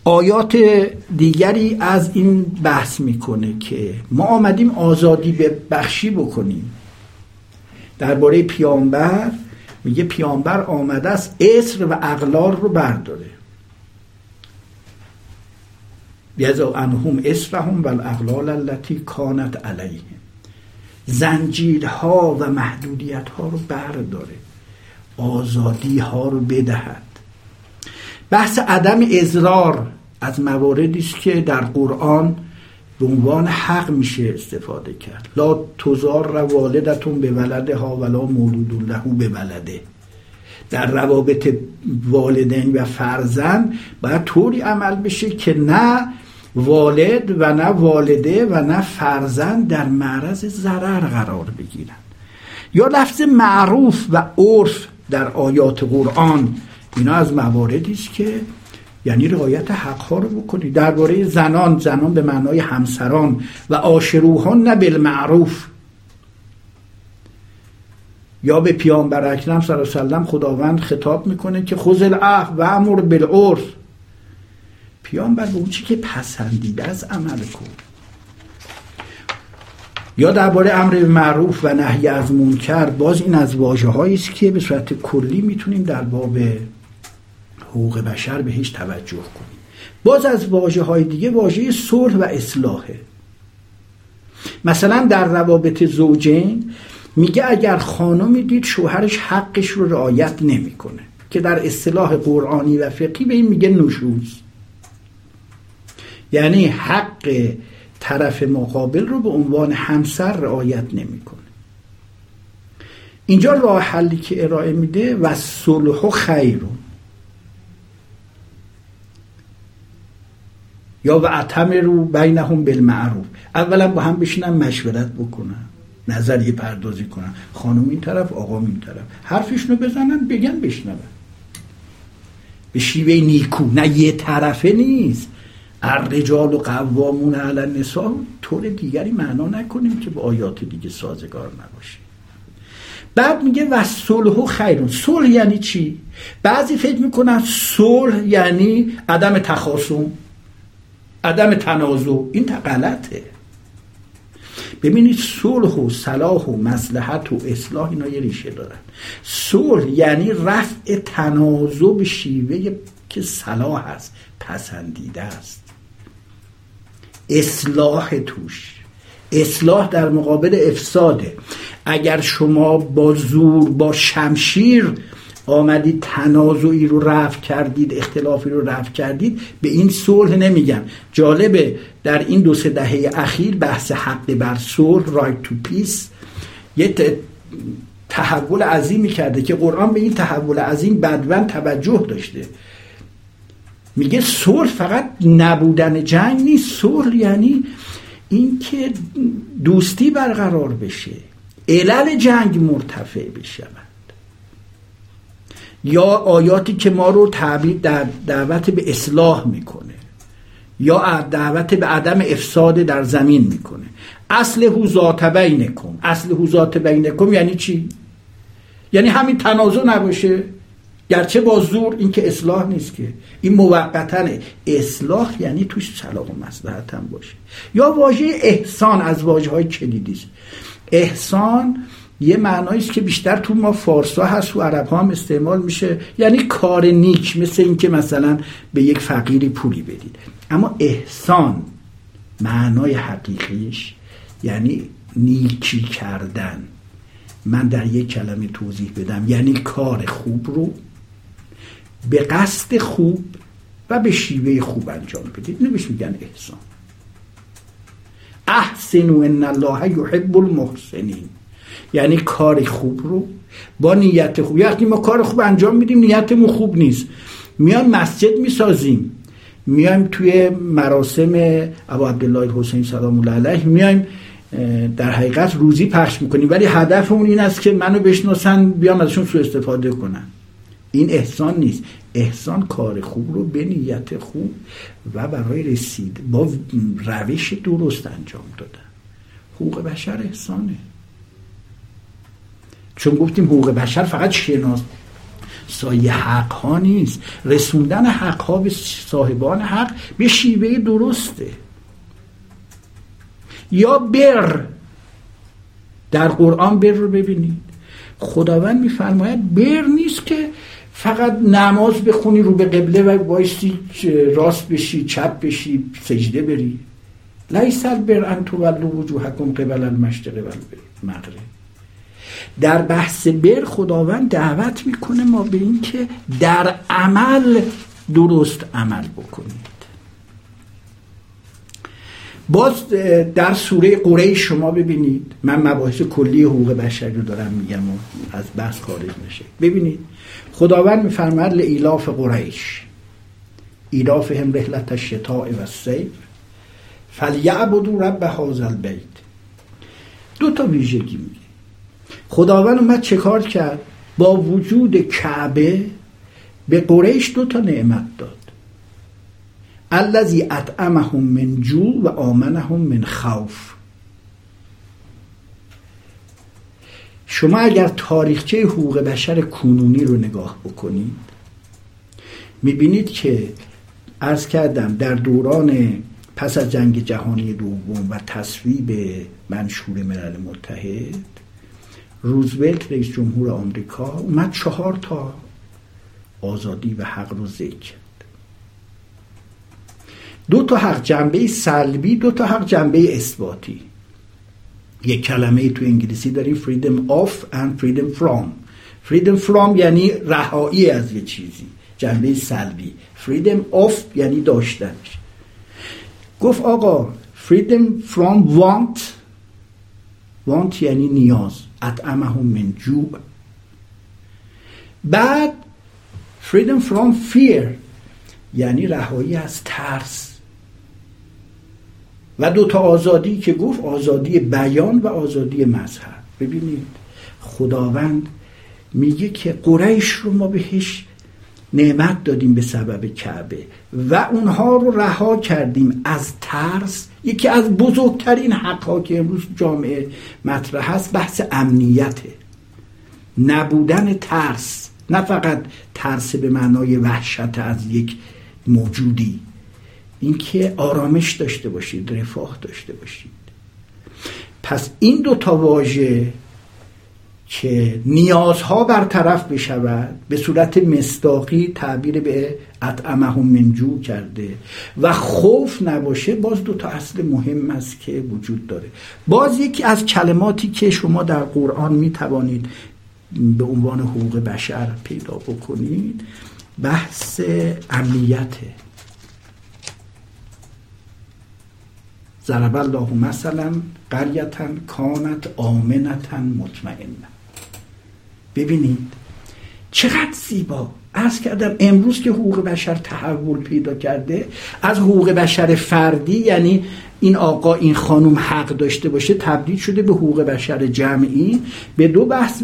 آیات دیگری از این بحث می‌کنه که ما آمدیم آزادی به بخشی بکنیم. درباره پیامبر میگه پیامبر آمده است اسر و اقلال رو برداره. یزا انهم اسرهم و الاغلال التي کانت علیهم. زنجیرها و محدودیت ها رو برداره. آزادی ها رو بدهد. بحث عدم ازرار از مواردی است که در قرآن به عنوان حق میشه استفاده کرد. لا تزار والدتون به ولده ها ولا مولود له به ولده. در روابط والدین و فرزند باید طوری عمل بشه که نه والد و نه والده و نه فرزند در معرض ضرر قرار بگیرن یا لفظ معروف و عرف در آیات قرآن اینا از مواردی است که یعنی رعایت حقها رو بکنید درباره زنان زنان به معنای همسران و آشروهان نه بالمعروف. یا به پیامبر اکرم صلی الله علیه وسلم خداوند خطاب می‌کنه که خذ العهد و امر بالعرف. پیامبر به اون چی که پسندیده از عمل کن یا درباره امر معروف و نهی از منکر باز این از واجه است که به صورت کلی می‌تونیم در باب حقوق بشر بهش توجه کنیم. باز از واجه های دیگه واژه صلح و اصلاحه. مثلا در روابط زوجین میگه اگر خانمی دید شوهرش حقش رو رعایت نمی‌کنه که در اصطلاح قرآنی و فقهی به این میگه نشوز. یعنی حق طرف مقابل رو به عنوان همسر رعایت نمی‌کنه. اینجا راه حلی که ارائه میده و صلح و خیرون یا و اتم رو بینهم بالمعروف. اولا با هم بشینن مشورت بکنن نظریه پردازی کنن. خانم این طرف آقا این طرف. حرفشونو بزنن بگن بشنون. به شیوه نیکو نه یه طرفه نیست. الرجال و قوامون علی النساء طور دیگری معنا نکنیم که با آیات دیگه سازگار نباشه. بعد میگه و صلح و خیرون صلح یعنی چی؟ بعضی فکر می‌کنن صلح یعنی عدم تخاصم عدم تنازع. این غلطه. ببینید صلح و صلاح و مصلحت و اصلاح اینا یه ریشه دارن. صلح یعنی رفع تنازع به شیوه که صلاح است پسندیده است. اصلاح توش. اصلاح در مقابل افساده. اگر شما با زور با شمشیر آمدید تنازعی رو رفع کردید اختلافی رو رفع کردید به این صلح نمیگن جالبه در این دو سه دهه اخیر بحث حق بر صلح رایت تو پیس یه تحول عظیمی کرده که قرآن به این تحول عظیم بدون توجه داشته. میگه صلح فقط نبودن جنگ نیست. صلح یعنی اینکه دوستی برقرار بشه علل جنگ مرتفع بشود. یا آیاتی که ما رو تعبیر در دعوت به اصلاح می‌کنه یا دعوت به عدم افساد در زمین می‌کنه. اصل هو ذات بینکم. اصل هو ذات بینکم یعنی چی؟ یعنی همین تنازع نباشه؟ گرچه با زور این که اصلاح نیست که. این موقتا اصلاح یعنی توش صلاح و مصلحت هم باشه. یا واژه احسان از واژه های کلیدی است. احسان یه معنایی است که بیشتر تو ما فارسا هست و عرب ها هم استعمال میشه. یعنی کار نیک مثل اینکه مثلا به یک فقیری پولی بدید. اما احسان معنای حقیقیش یعنی نیکی کردن. من در یک کلمه توضیح بدم. یعنی کار خوب رو به قصد خوب و به شیوه خوب انجام بدید. اینو بهش میگن احسان. احسنوا ان الله یحب المحسنین. یعنی کار خوب رو با نیت خوب. وقتی ما کار خوب انجام میدیم نیتمون خوب نیست. میایم مسجد می‌سازیم. میایم توی مراسم ابو عبدالله حسین سلام الله علیه میایم در حقیقت روزی پخش می‌کنیم. ولی هدف اون این است که منو بشناسن بیام ازشون سوء استفاده کنن. این احسان نیست. احسان کار خوب رو به نیت خوب و برای رسید با روش درست انجام دادن. حقوق بشر احسانه. چون گفتیم حقوق بشر فقط شناس سایه حق ها نیست. رسوندن حق ها به صاحبان حق به شیوه درسته. یا بر. در قرآن بر رو ببینید. خداوند میفرماید بر نیست که فقط نماز بخونی رو به قبله و بایستی راست بشی چپ بشی سجده بری. لیس البر ان تولوا وجوهکم قبل المشرق و المغرب در بحث بر خداوند دعوت می‌کنه ما به این که در عمل درست عمل بکنید. باز در سوره قریش شما ببینید من مباحث کلی حقوق بشری رو دارم میگم و از بحث خارج نشه ببینید خداوند میفرماید لایلاف قریش. ایلافهم رحلة الشتاء و الصیف. فلیعبدوا رب هذا البیت. دو تا ویژگی میگه. خداوند اومد چه کار کرد؟ با وجود کعبه به قریش دو تا نعمت داد. الذی اطعمهم من جو و آمنهم من خوف. شما اگر تاریخچه حقوق بشر کنونی رو نگاه بکنید می‌بینید که ارز کردم در دوران پس از جنگ جهانی دوم و تصویب منشور ملل متحد روزولت رئیس جمهور آمریکا اومد چهار تا آزادی و حق رو ذکر دو تا حق جنبه سلبی دو تا حق جنبه اثباتی. یک کلمه تو انگلیسی داریم freedom of and freedom from. Freedom from یعنی رهایی از یه چیزی جنبه سلبی. Freedom of یعنی داشتنش. گفت آقا freedom from want want یعنی نیاز. اطعمهم من جوع. بعد freedom from fear یعنی رهایی از ترس. و دو تا آزادی که گفت آزادی بیان و آزادی مذهب. ببینید خداوند میگه که قریش رو ما بهش نعمت دادیم به سبب کعبه و اونها رو رها کردیم از ترس. یکی از بزرگترین حقها که امروز جامعه مطرح هست بحث امنیته نبودن ترس نه فقط ترس به معنای وحشت از یک موجودی. اینکه آرامش داشته باشید رفاه داشته باشید. پس این دو تا واژه که نیازها برطرف بشود به صورت مستاقی تعبیر به اطعمهم منجو کرده و خوف نباشه باز دو تا اصل مهم است که وجود داره. باز یکی از کلماتی که شما در قرآن می توانید به عنوان حقوق بشر پیدا بکنید بحث امنیته ضرب الله مثلا قریتا کانت آمنتا مطمئنه ببینید چقدر زیبا. از کردم امروز که حقوق بشر تحول پیدا کرده از حقوق بشر فردی یعنی این آقا این خانم حق داشته باشه تبدیل شده به حقوق بشر جمعی به دو بحث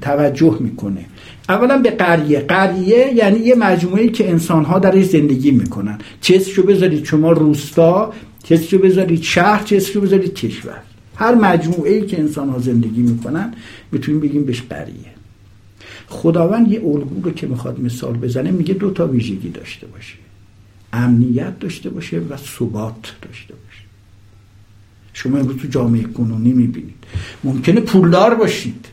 توجه می‌کنه. اولا به قریه. قریه یعنی یه مجموعه که انسان ها درش زندگی می‌کنن. چیزشو بذارید شما روستا چیزشو بذارید شهر چیزشو بذارید کشور. هر مجموعه ای که انسان ها زندگی می‌کنن می‌تونیم بگیم بهش قریه خداوند یه الگو رو که می‌خواد مثال بزنه میگه دو تا ویژگی داشته باشه. امنیت داشته باشه و ثبات داشته باشه. شما امروز تو جامعه کنونی می‌بینید. ممکنه پولدار باشید.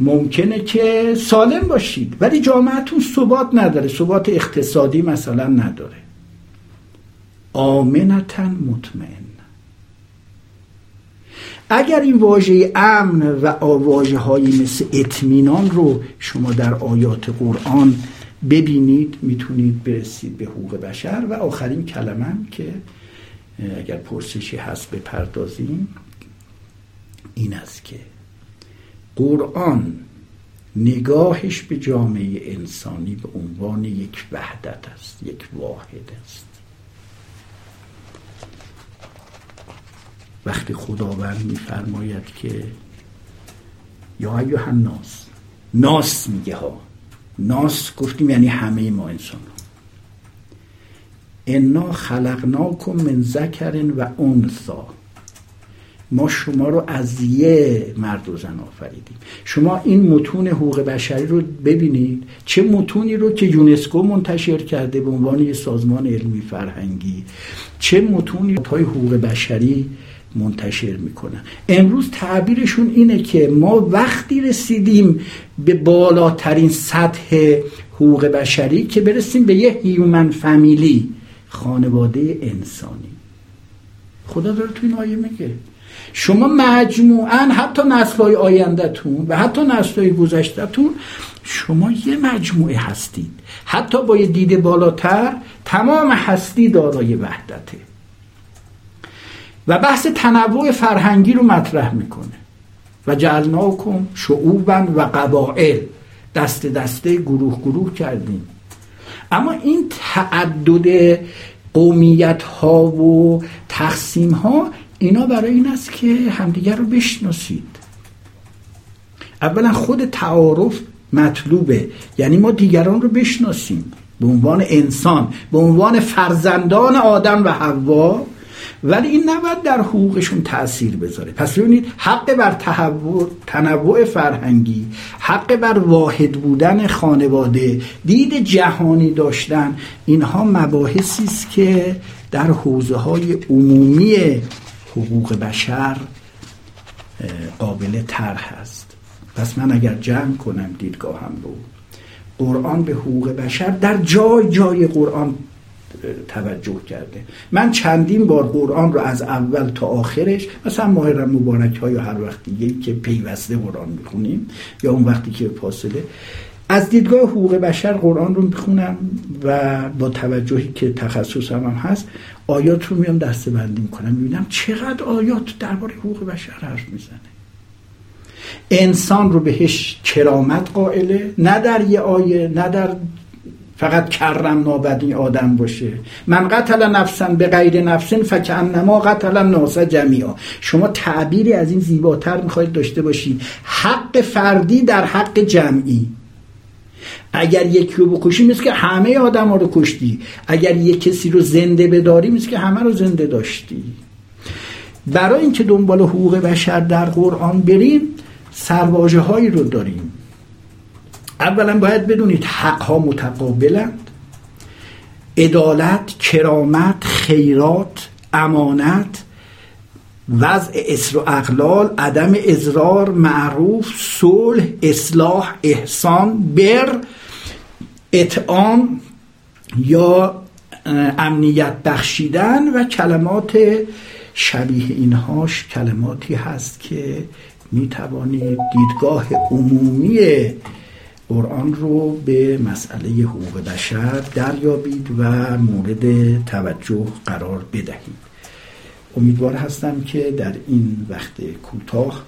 ممکنه که سالم باشید. ولی جامعهتون ثبات نداره. ثبات اقتصادی مثلا نداره. آمنتا مطمئن. اگر این واژه امن و واژه هایی مثل اطمینان رو شما در آیات قرآن ببینید می‌تونید برسید به حقوق بشر. و آخرین کلمه که اگر پرسشی هست بپردازیم این است که قرآن نگاهش به جامعه انسانی به عنوان یک وحدت است یک واحد است. وقتی خداوند میفرماید که یا ایوه الناس ناس میگه ها ناس گفتیم یعنی همه ما انسان ها. انا خلقناکم من ذکر و انثا ما شما رو از یه مرد و زن آفریدیم. شما این متون حقوق بشری رو ببینید. چه متونی رو که یونسکو منتشر کرده به عنوان یه سازمان علمی فرهنگی. چه متونی های حقوق بشری منتشر می‌کنن امروز تعبیرشون اینه که ما وقتی رسیدیم به بالاترین سطح حقوق بشری که برسیم به یه هیومن فامیلی خانواده انسانی. خدا داره تو این آیه میگه. شما مجموعا حتی نسلهای آیندهتون و حتی نسلهای گذشتهتون شما یه مجموعه هستید. حتی با یه دید بالاتر تمام هستی دارای وحدته. و بحث تنوع فرهنگی رو مطرح می‌کنه. و جعلناکم شعوبا و قبائل. دست دسته گروه گروه کردیم. اما این تعدد قومیت ها و تقسیم ها اینا برای این است که همدیگر رو بشناسید. اولا خود تعارف مطلوبه. یعنی ما دیگران رو بشناسیم. به عنوان انسان به عنوان فرزندان آدم و حوا ولی این نباید در حقوقشون تاثیر بذاره. پس ببینید حق بر تنوع فرهنگی حق بر واحد بودن خانواده دید جهانی داشتن اینها مباحثی است که در حوزه های عمومی حقوق بشر قابل طرح است. پس من اگر جمع کنم دیدگاهم رو قرآن به حقوق بشر در جای جای قرآن توجه کرده. من چندین بار قرآن رو از اول تا آخرش مثلا ماه مبارک های هر وقت دیگه که پیوسته قرآن می‌خونیم یا اون وقتی که فاصله. از دیدگاه حقوق بشر قرآن رو می‌خونم و با توجهی که تخصصم هم هست آیات رو میام دسته بندی می‌کنم. می‌بینم چقدر آیات درباره حقوق بشر حرف می‌زنه. انسان رو بهش کرامت قائله نه در یه آیه نه در فقط کرم نابدی آدم باشه. من قتل نفسن به غیر نفسن فکنما قتل الناس جمیعا. شما تعبیری از این زیباتر می‌خواید داشته باشی حق فردی در حق جمعی. اگر یکی رو بکشی مثل که همه آدم ها رو کشتی. اگر یک کسی رو زنده بداری مثل که همه رو زنده داشتی. برای اینکه دنبال حقوق بشر در قرآن بریم سرواجه هایی رو داریم. اولا باید بدونید حقها متقابلند. عدالت کرامت خیرات امانت وضع اسر و اقلال عدم ازرار معروف صلح اصلاح احسان بر اطعام یا امنیت بخشیدن و کلمات شبیه اینهاش کلماتی هست که می توانید دیدگاه عمومی قرآن رو به مسئله حقوق بشر دریابید و مورد توجه قرار بدهید. امیدوار هستم که در این وقت کوتاه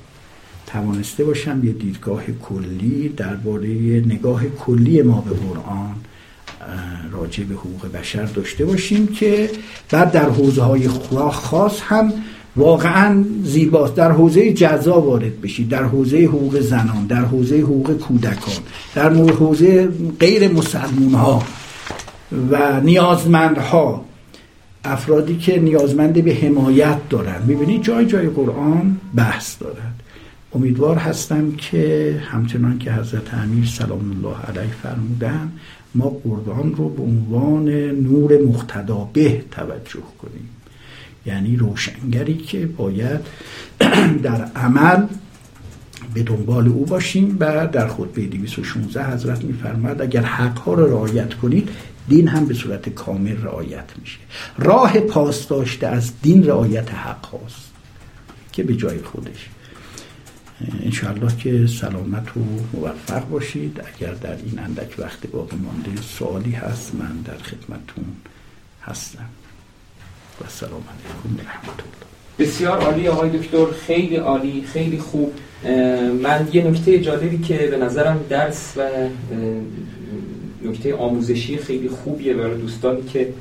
توانسته باشم یه دیدگاه کلی درباره نگاه کلی ما به قرآن راجع به حقوق بشر داشته باشیم که بعد در حوزه های خاص هم واقعا زیباست. در حوزه جزا وارد بشید. در حوزه حقوق زنان در حوزه حقوق کودکان در حوزه غیر مسلمون ها و نیازمندها. افرادی که نیازمند به حمایت دارن می‌بینید جای جای قرآن بحث دارد. امیدوار هستم که همچنان که حضرت امیر سلام الله علیه فرمودن ما قرآن رو به عنوان نور مختدا به توجه کنیم. یعنی روشنگری که باید در عمل به دنبال او باشیم و در خطبه 216 حضرت میفرماد اگر حقها رو رعایت کنید دین هم به صورت کامل رعایت میشه. راه پاس داشته از دین رعایت حق هاست که به جای خودش. انشاءالله که سلامت و موفق باشید. اگر در این اندک وقت باقی مانده سوالی هست من در خدمتون هستم. و السلام علیکم رحمت الله. بسیار عالی آقای دکتر خیلی عالی خیلی خوب. من یه نکته جالبی که به نظرم درس و نکته آموزشی خیلی خوبیه برای دوستانی که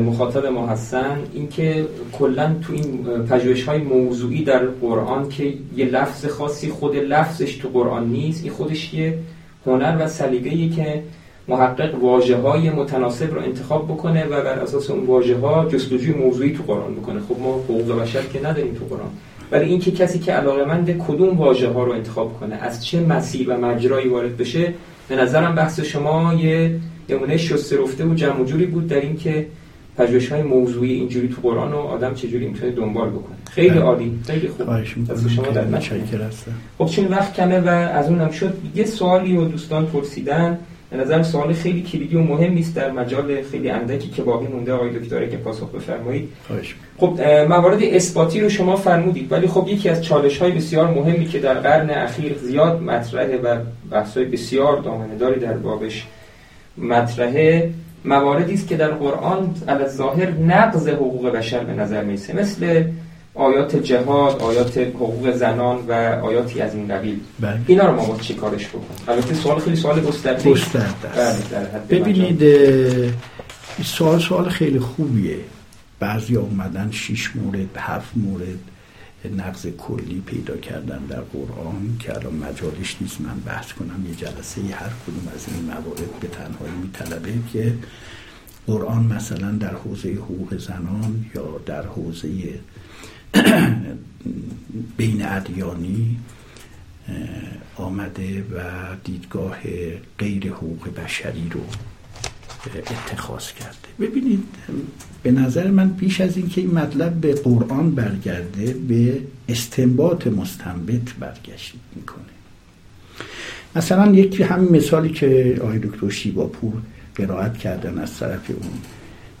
مخاطب ما هستن اینکه کلا تو این پژوهش های موضوعی در قرآن که یه لفظ خاصی خود لفظش تو قرآن نیست این خودش یه هنر و سلیقه‌ای که محقق واجه های متناسب رو انتخاب بکنه و بر اساس اون واژه ها جستجوی موضوعی تو قرآن بکنه. خب ما حقوق بشر که نداریم تو قرآن. ولی اینکه کسی که علاقمند کدوم واژه ها رو انتخاب کنه از چه مسیر و مجرایی وارد بشه به نظرم بحث شما یه نمونه شسته رفته و جمع جوری بود در اینکه پژوهش های موضوعی اینجوری تو قرآن رو آدم چجوری می‌تونه دنبال بکنه. خیلی بله. عالی. خیلی خوب. از شما در خب چون وقت کمه و از اونم شد یه سوالی و دوستان پرسیدن. به نظر سوال خیلی کلیدی و مهم است در مجال خیلی اندکی که باقی مونده آقای دکتره که پاسخ بفرمایید. خب موارد اثباتی رو شما فرمودید ولی خب یکی از چالش های بسیار مهمی که در قرن اخیر زیاد مطرحه و بحث بسیار دامنه‌داری در بابش مطرحه مواردی است که در قرآن علی ظاهر نقض حقوق بشر به نظر میسه مثل آیات جهاد، آیات حقوق زنان و آیاتی از این قبیل. بله. اینا رو ما باید چی کارش بکنیم؟ البته سوال خیلی سوال گسترده بله ببینید سوال سوال خیلی خوبیه. بعضی اومدن شیش مورد هفت مورد نقض کلی پیدا کردن در قرآن که الان مجالش نیست. من بحث کنم یه جلسه هر کدوم از این موارد به تنهایی میطلبه که قرآن مثلا در حوزه حقوق زنان یا در حوزه بین ادیانی آمده و دیدگاه غیر حقوق بشری رو اتخاذ کرده. ببینید به نظر من بیش از اینکه این مطلب به قرآن برگرده به استنباط مستنبت برگشت می‌کنه. مثلا یکی همین مثالی که آقای دکتر شیباپور قرائت کردن از طرف اون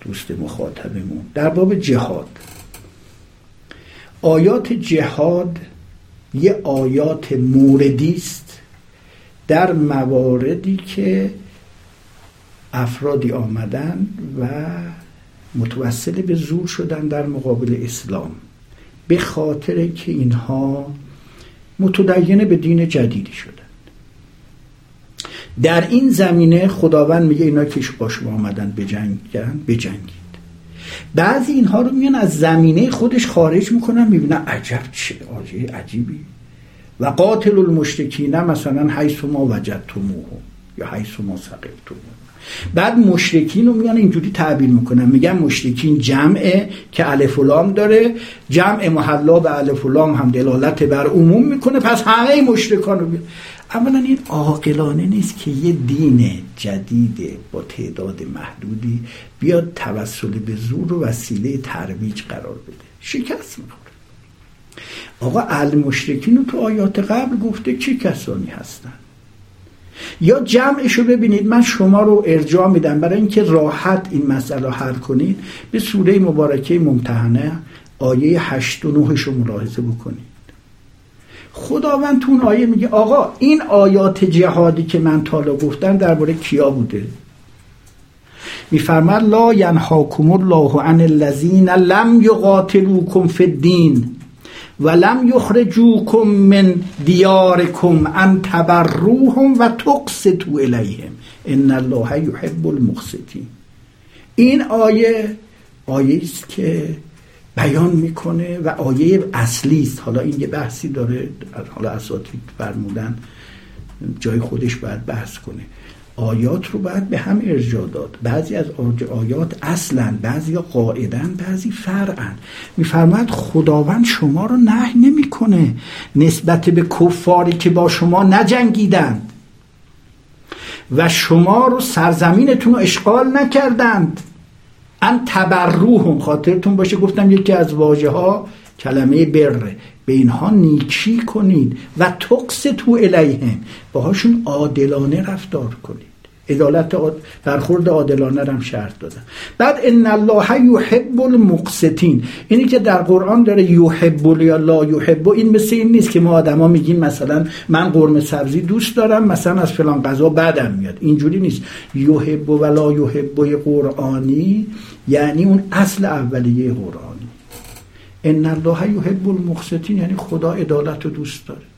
دوست مخاطبمون در باب جهاد. آیات جهاد یه آیات موردی است در مواردی که افرادی آمدن و متوسل به زور شدن در مقابل اسلام به خاطر که اینها متدین به دین جدیدی شدن. در این زمینه خداوند میگه اینا که با شما آمدن بجنگن بجنگید بعضی اینها رو میان از زمینه خودش خارج می‌کنن می‌بینن عجب چه عجیبی. و قاتل المشرکین مثلا حیث ما وجدتموه یا حیث ما سقبتموه بعد مشرکین رو میان اینجوری تعبیر می‌کنن. میگن مشرکین جمعه که الف لام داره جمع محلا به الف لام هم دلالت بر عموم می‌کنه. پس همه مشرکان رو اولا این عاقلانه نیست که یه دین جدید با تعداد محدودی بیاد توسل به زور و وسیله ترویج قرار بده. شکست می‌خوره. آقا المشرکین رو تو آیات قبل گفته چه کسانی هستن؟ یا جمعشو ببینید. من شما رو ارجاع میدم. برای اینکه راحت این مسئله حل کنید به سوره مبارکه ممتحنه آیه 8 و 9 رو ملاحظه بکنید. خداوند تو اون آیه میگه آقا این آیات جهادی که من تالا گفتم درباره کیا بوده؟ میفرماد لا ینهاکم الله عن الذین لم یقاتلوکم فی الدین و لم یخرجوکم من دیارکم ان تبروهم و تقسطوا الیهم. ان الله یحب المقسطین. این آیه آیه است که بیان می‌کنه و آیه اصلی است. حالا این یه بحثی داره حالا اساتید فرمودن جای خودش باید بحث کنه. آیات رو باید به هم ارجاع داد. بعضی از آیات اصلا بعضی قاعدن بعضی فرعن میفرماید خداوند شما رو نه نمی‌کنه نسبت به کفاری که با شما نجنگیدند و شما رو سرزمینتون رو اشغال نکردند. ان تبروهم خاطرتون باشه گفتم یکی از واژه ها کلمه بره به اینها نیکی کنید و تقص تو الیهم باهاشون عادلانه رفتار کنید. عدالت برخورد عادلانه هم شرط دادن. بعد ان الله یحب المقسطین. اینی که در قرآن داره یحب یا لا یحب. این مثل این نیست که ما آدما میگیم مثلا من قرمه سبزی دوست دارم مثلا از فلان غذا بعدم میاد. اینجوری نیست. یحب و لا یحب قرآنی یعنی اون اصل اولیه قرآنی. ان الله یحب المقسطین یعنی خدا عدالت رو دوست داره.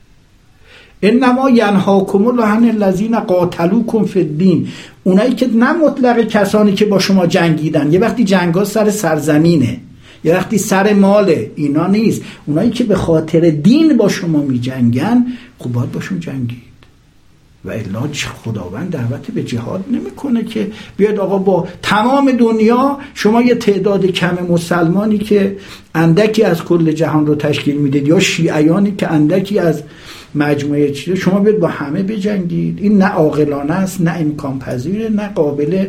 انما ینهاکم الله عن الذین قاتلوکم فی الدین. اونایی که نه مطلق کسانی که با شما جنگیدن. یه وقتی جنگ ها سر سرزمینه. یه وقتی سر ماله. اینا نیست. اونایی که به خاطر دین با شما می جنگن خب باید باشون جنگید. و الا خداوند دعوت به جهاد نمی‌کنه که بیاد آقا با تمام دنیا شما یه تعداد کم مسلمانی که اندکی از کل جهان رو تشکیل می‌دید یا شیعیانی که اندکی از مجموعه چیزه شما بیاد با همه بجنگید. این نه عاقلانه است نه امکان پذیره نه قابل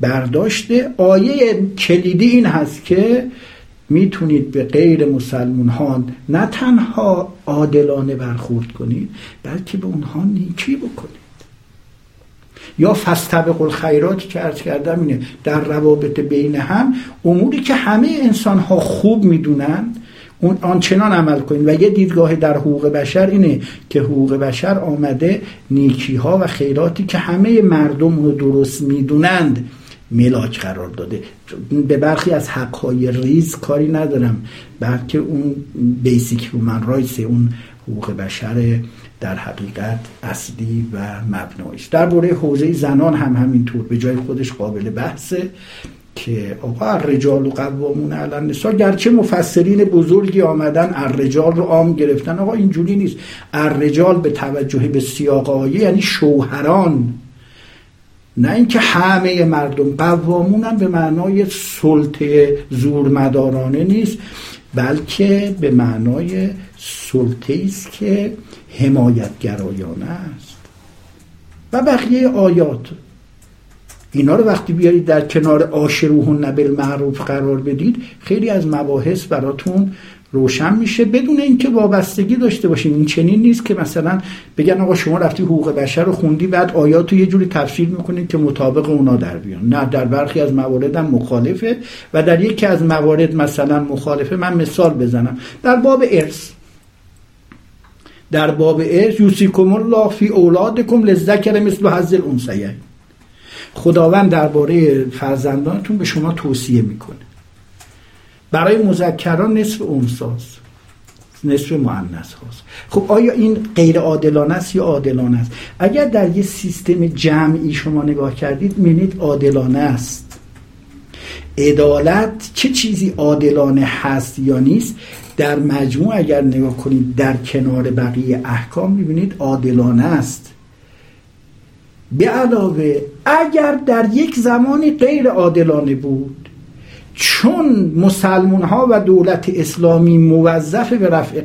برداشته آیه کلیدی این هست که می‌تونید به غیر مسلمون ها نه تنها عادلانه برخورد کنید بلکه به اونها نیکی بکنید. یا فستبق الخیرات که ارز کردم اینه در روابط بین هم اموری که همه انسان ها خوب می‌دونن اون آنچنان عمل کنید و یه دیدگاه در حقوق بشر اینه که حقوق بشر آمده نیکی ها و خیراتی که همه مردم رو درست می‌دونند ملاک قرار داده. به برخی از حقهای ریز کاری ندارم. بلکه اون basic human rights اون حقوق بشر در حقیقت اصلی و مبنایش در باره حوزه زنان هم همینطور. به جای خودش قابل بحثه. که آقا الرجال و قوامون علی النساء گرچه مفسرین بزرگی آمدن الرجال رو عام گرفتن. آقا اینجوری نیست. الرجال به توجه به سیاق یعنی شوهران. نه اینکه همه مردم قوامون هم به معنای سلطه زورمدارانه نیست بلکه به معنای سلطه است که حمایتگرایانه است. و بقیه آیات. اینا رو وقتی بیارید در کنار آشروهن نبل معروف قرار بدید خیلی از مباحث براتون روشن میشه بدون اینکه وابستگی داشته باشیم این چنین نیست که مثلا بگن آقا شما رفتی حقوق بشر رو خوندی بعد آیات رو یه جوری تفسیر می‌کنید که مطابق اونا در بیان. نه در برخی از موارد هم مخالفه و در یکی از موارد مثلا مخالفه. من مثال بزنم. در باب ارث در باب ارث یوسیکم الله فی اولادکم لذکر مثل حظ الانثیین. خداوند درباره فرزندانتون به شما توصیه می‌کنه. برای مذکران نصف اونساز نصف معنیس هاست. خب آیا این غیر عادلانه است یا عادلانه است؟ اگر در یه سیستم جمعی شما نگاه کردید می‌بینید عادلانه است. عدالت چه چیزی عادلانه هست یا نیست در مجموع اگر نگاه کنید در کنار بقیه احکام می‌بینید عادلانه است. به علاوه اگر در یک زمانی غیر عادلانه بود چون مسلمون ها و دولت اسلامی موظف به رفع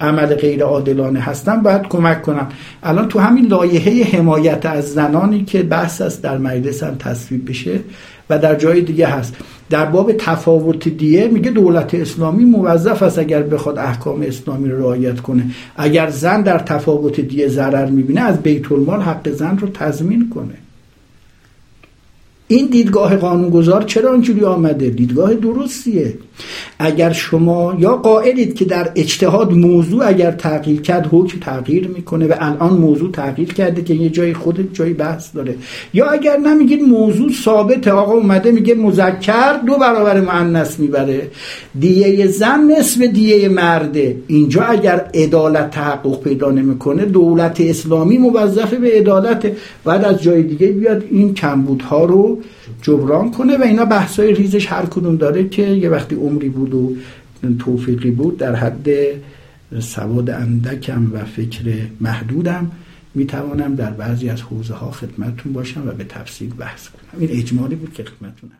عمل غیر عادلانه هستن باید کمک کنن الان تو همین لایحه حمایت از زنانی که بحث است در مجلس هم تصویب بشه و در جای دیگه هست. در باب تفاوت دیه میگه دولت اسلامی موظف است اگر بخواد احکام اسلامی رو رعایت کنه. اگر زن در تفاوت دیه ضرر می‌بینه از بیت المال حق زن رو تضمین کنه. این دیدگاه قانونگذار چرا اینجوری آمده؟ دیدگاه درستیه. اگر شما یا قائلید که در اجتهاد موضوع اگر تغییر کرد حکم تغییر می‌کنه و الان موضوع تغییر کرده که یه جای خود جای بحث داره. یا اگر نمیگید موضوع ثابت آقا اومده میگه مذکر دو برابر مؤنث می‌بره. دیه زن نصف دیه مرده اینجا اگر عدالت تحقق پیدا نمی‌کنه دولت اسلامی موظفه به عدالت. بعد از جای دیگه بیاد این کمبودها رو جبران کنه و اینا بحثای ریزش هر کدوم داره که یه وقتی عمری بود و توفیقی بود در حد سواد اندکم و فکر محدودم می‌توانم در بعضی از حوزه ها خدمتتون باشم و به تفصیل بحث کنم. این اجمالی بود که خدمتتون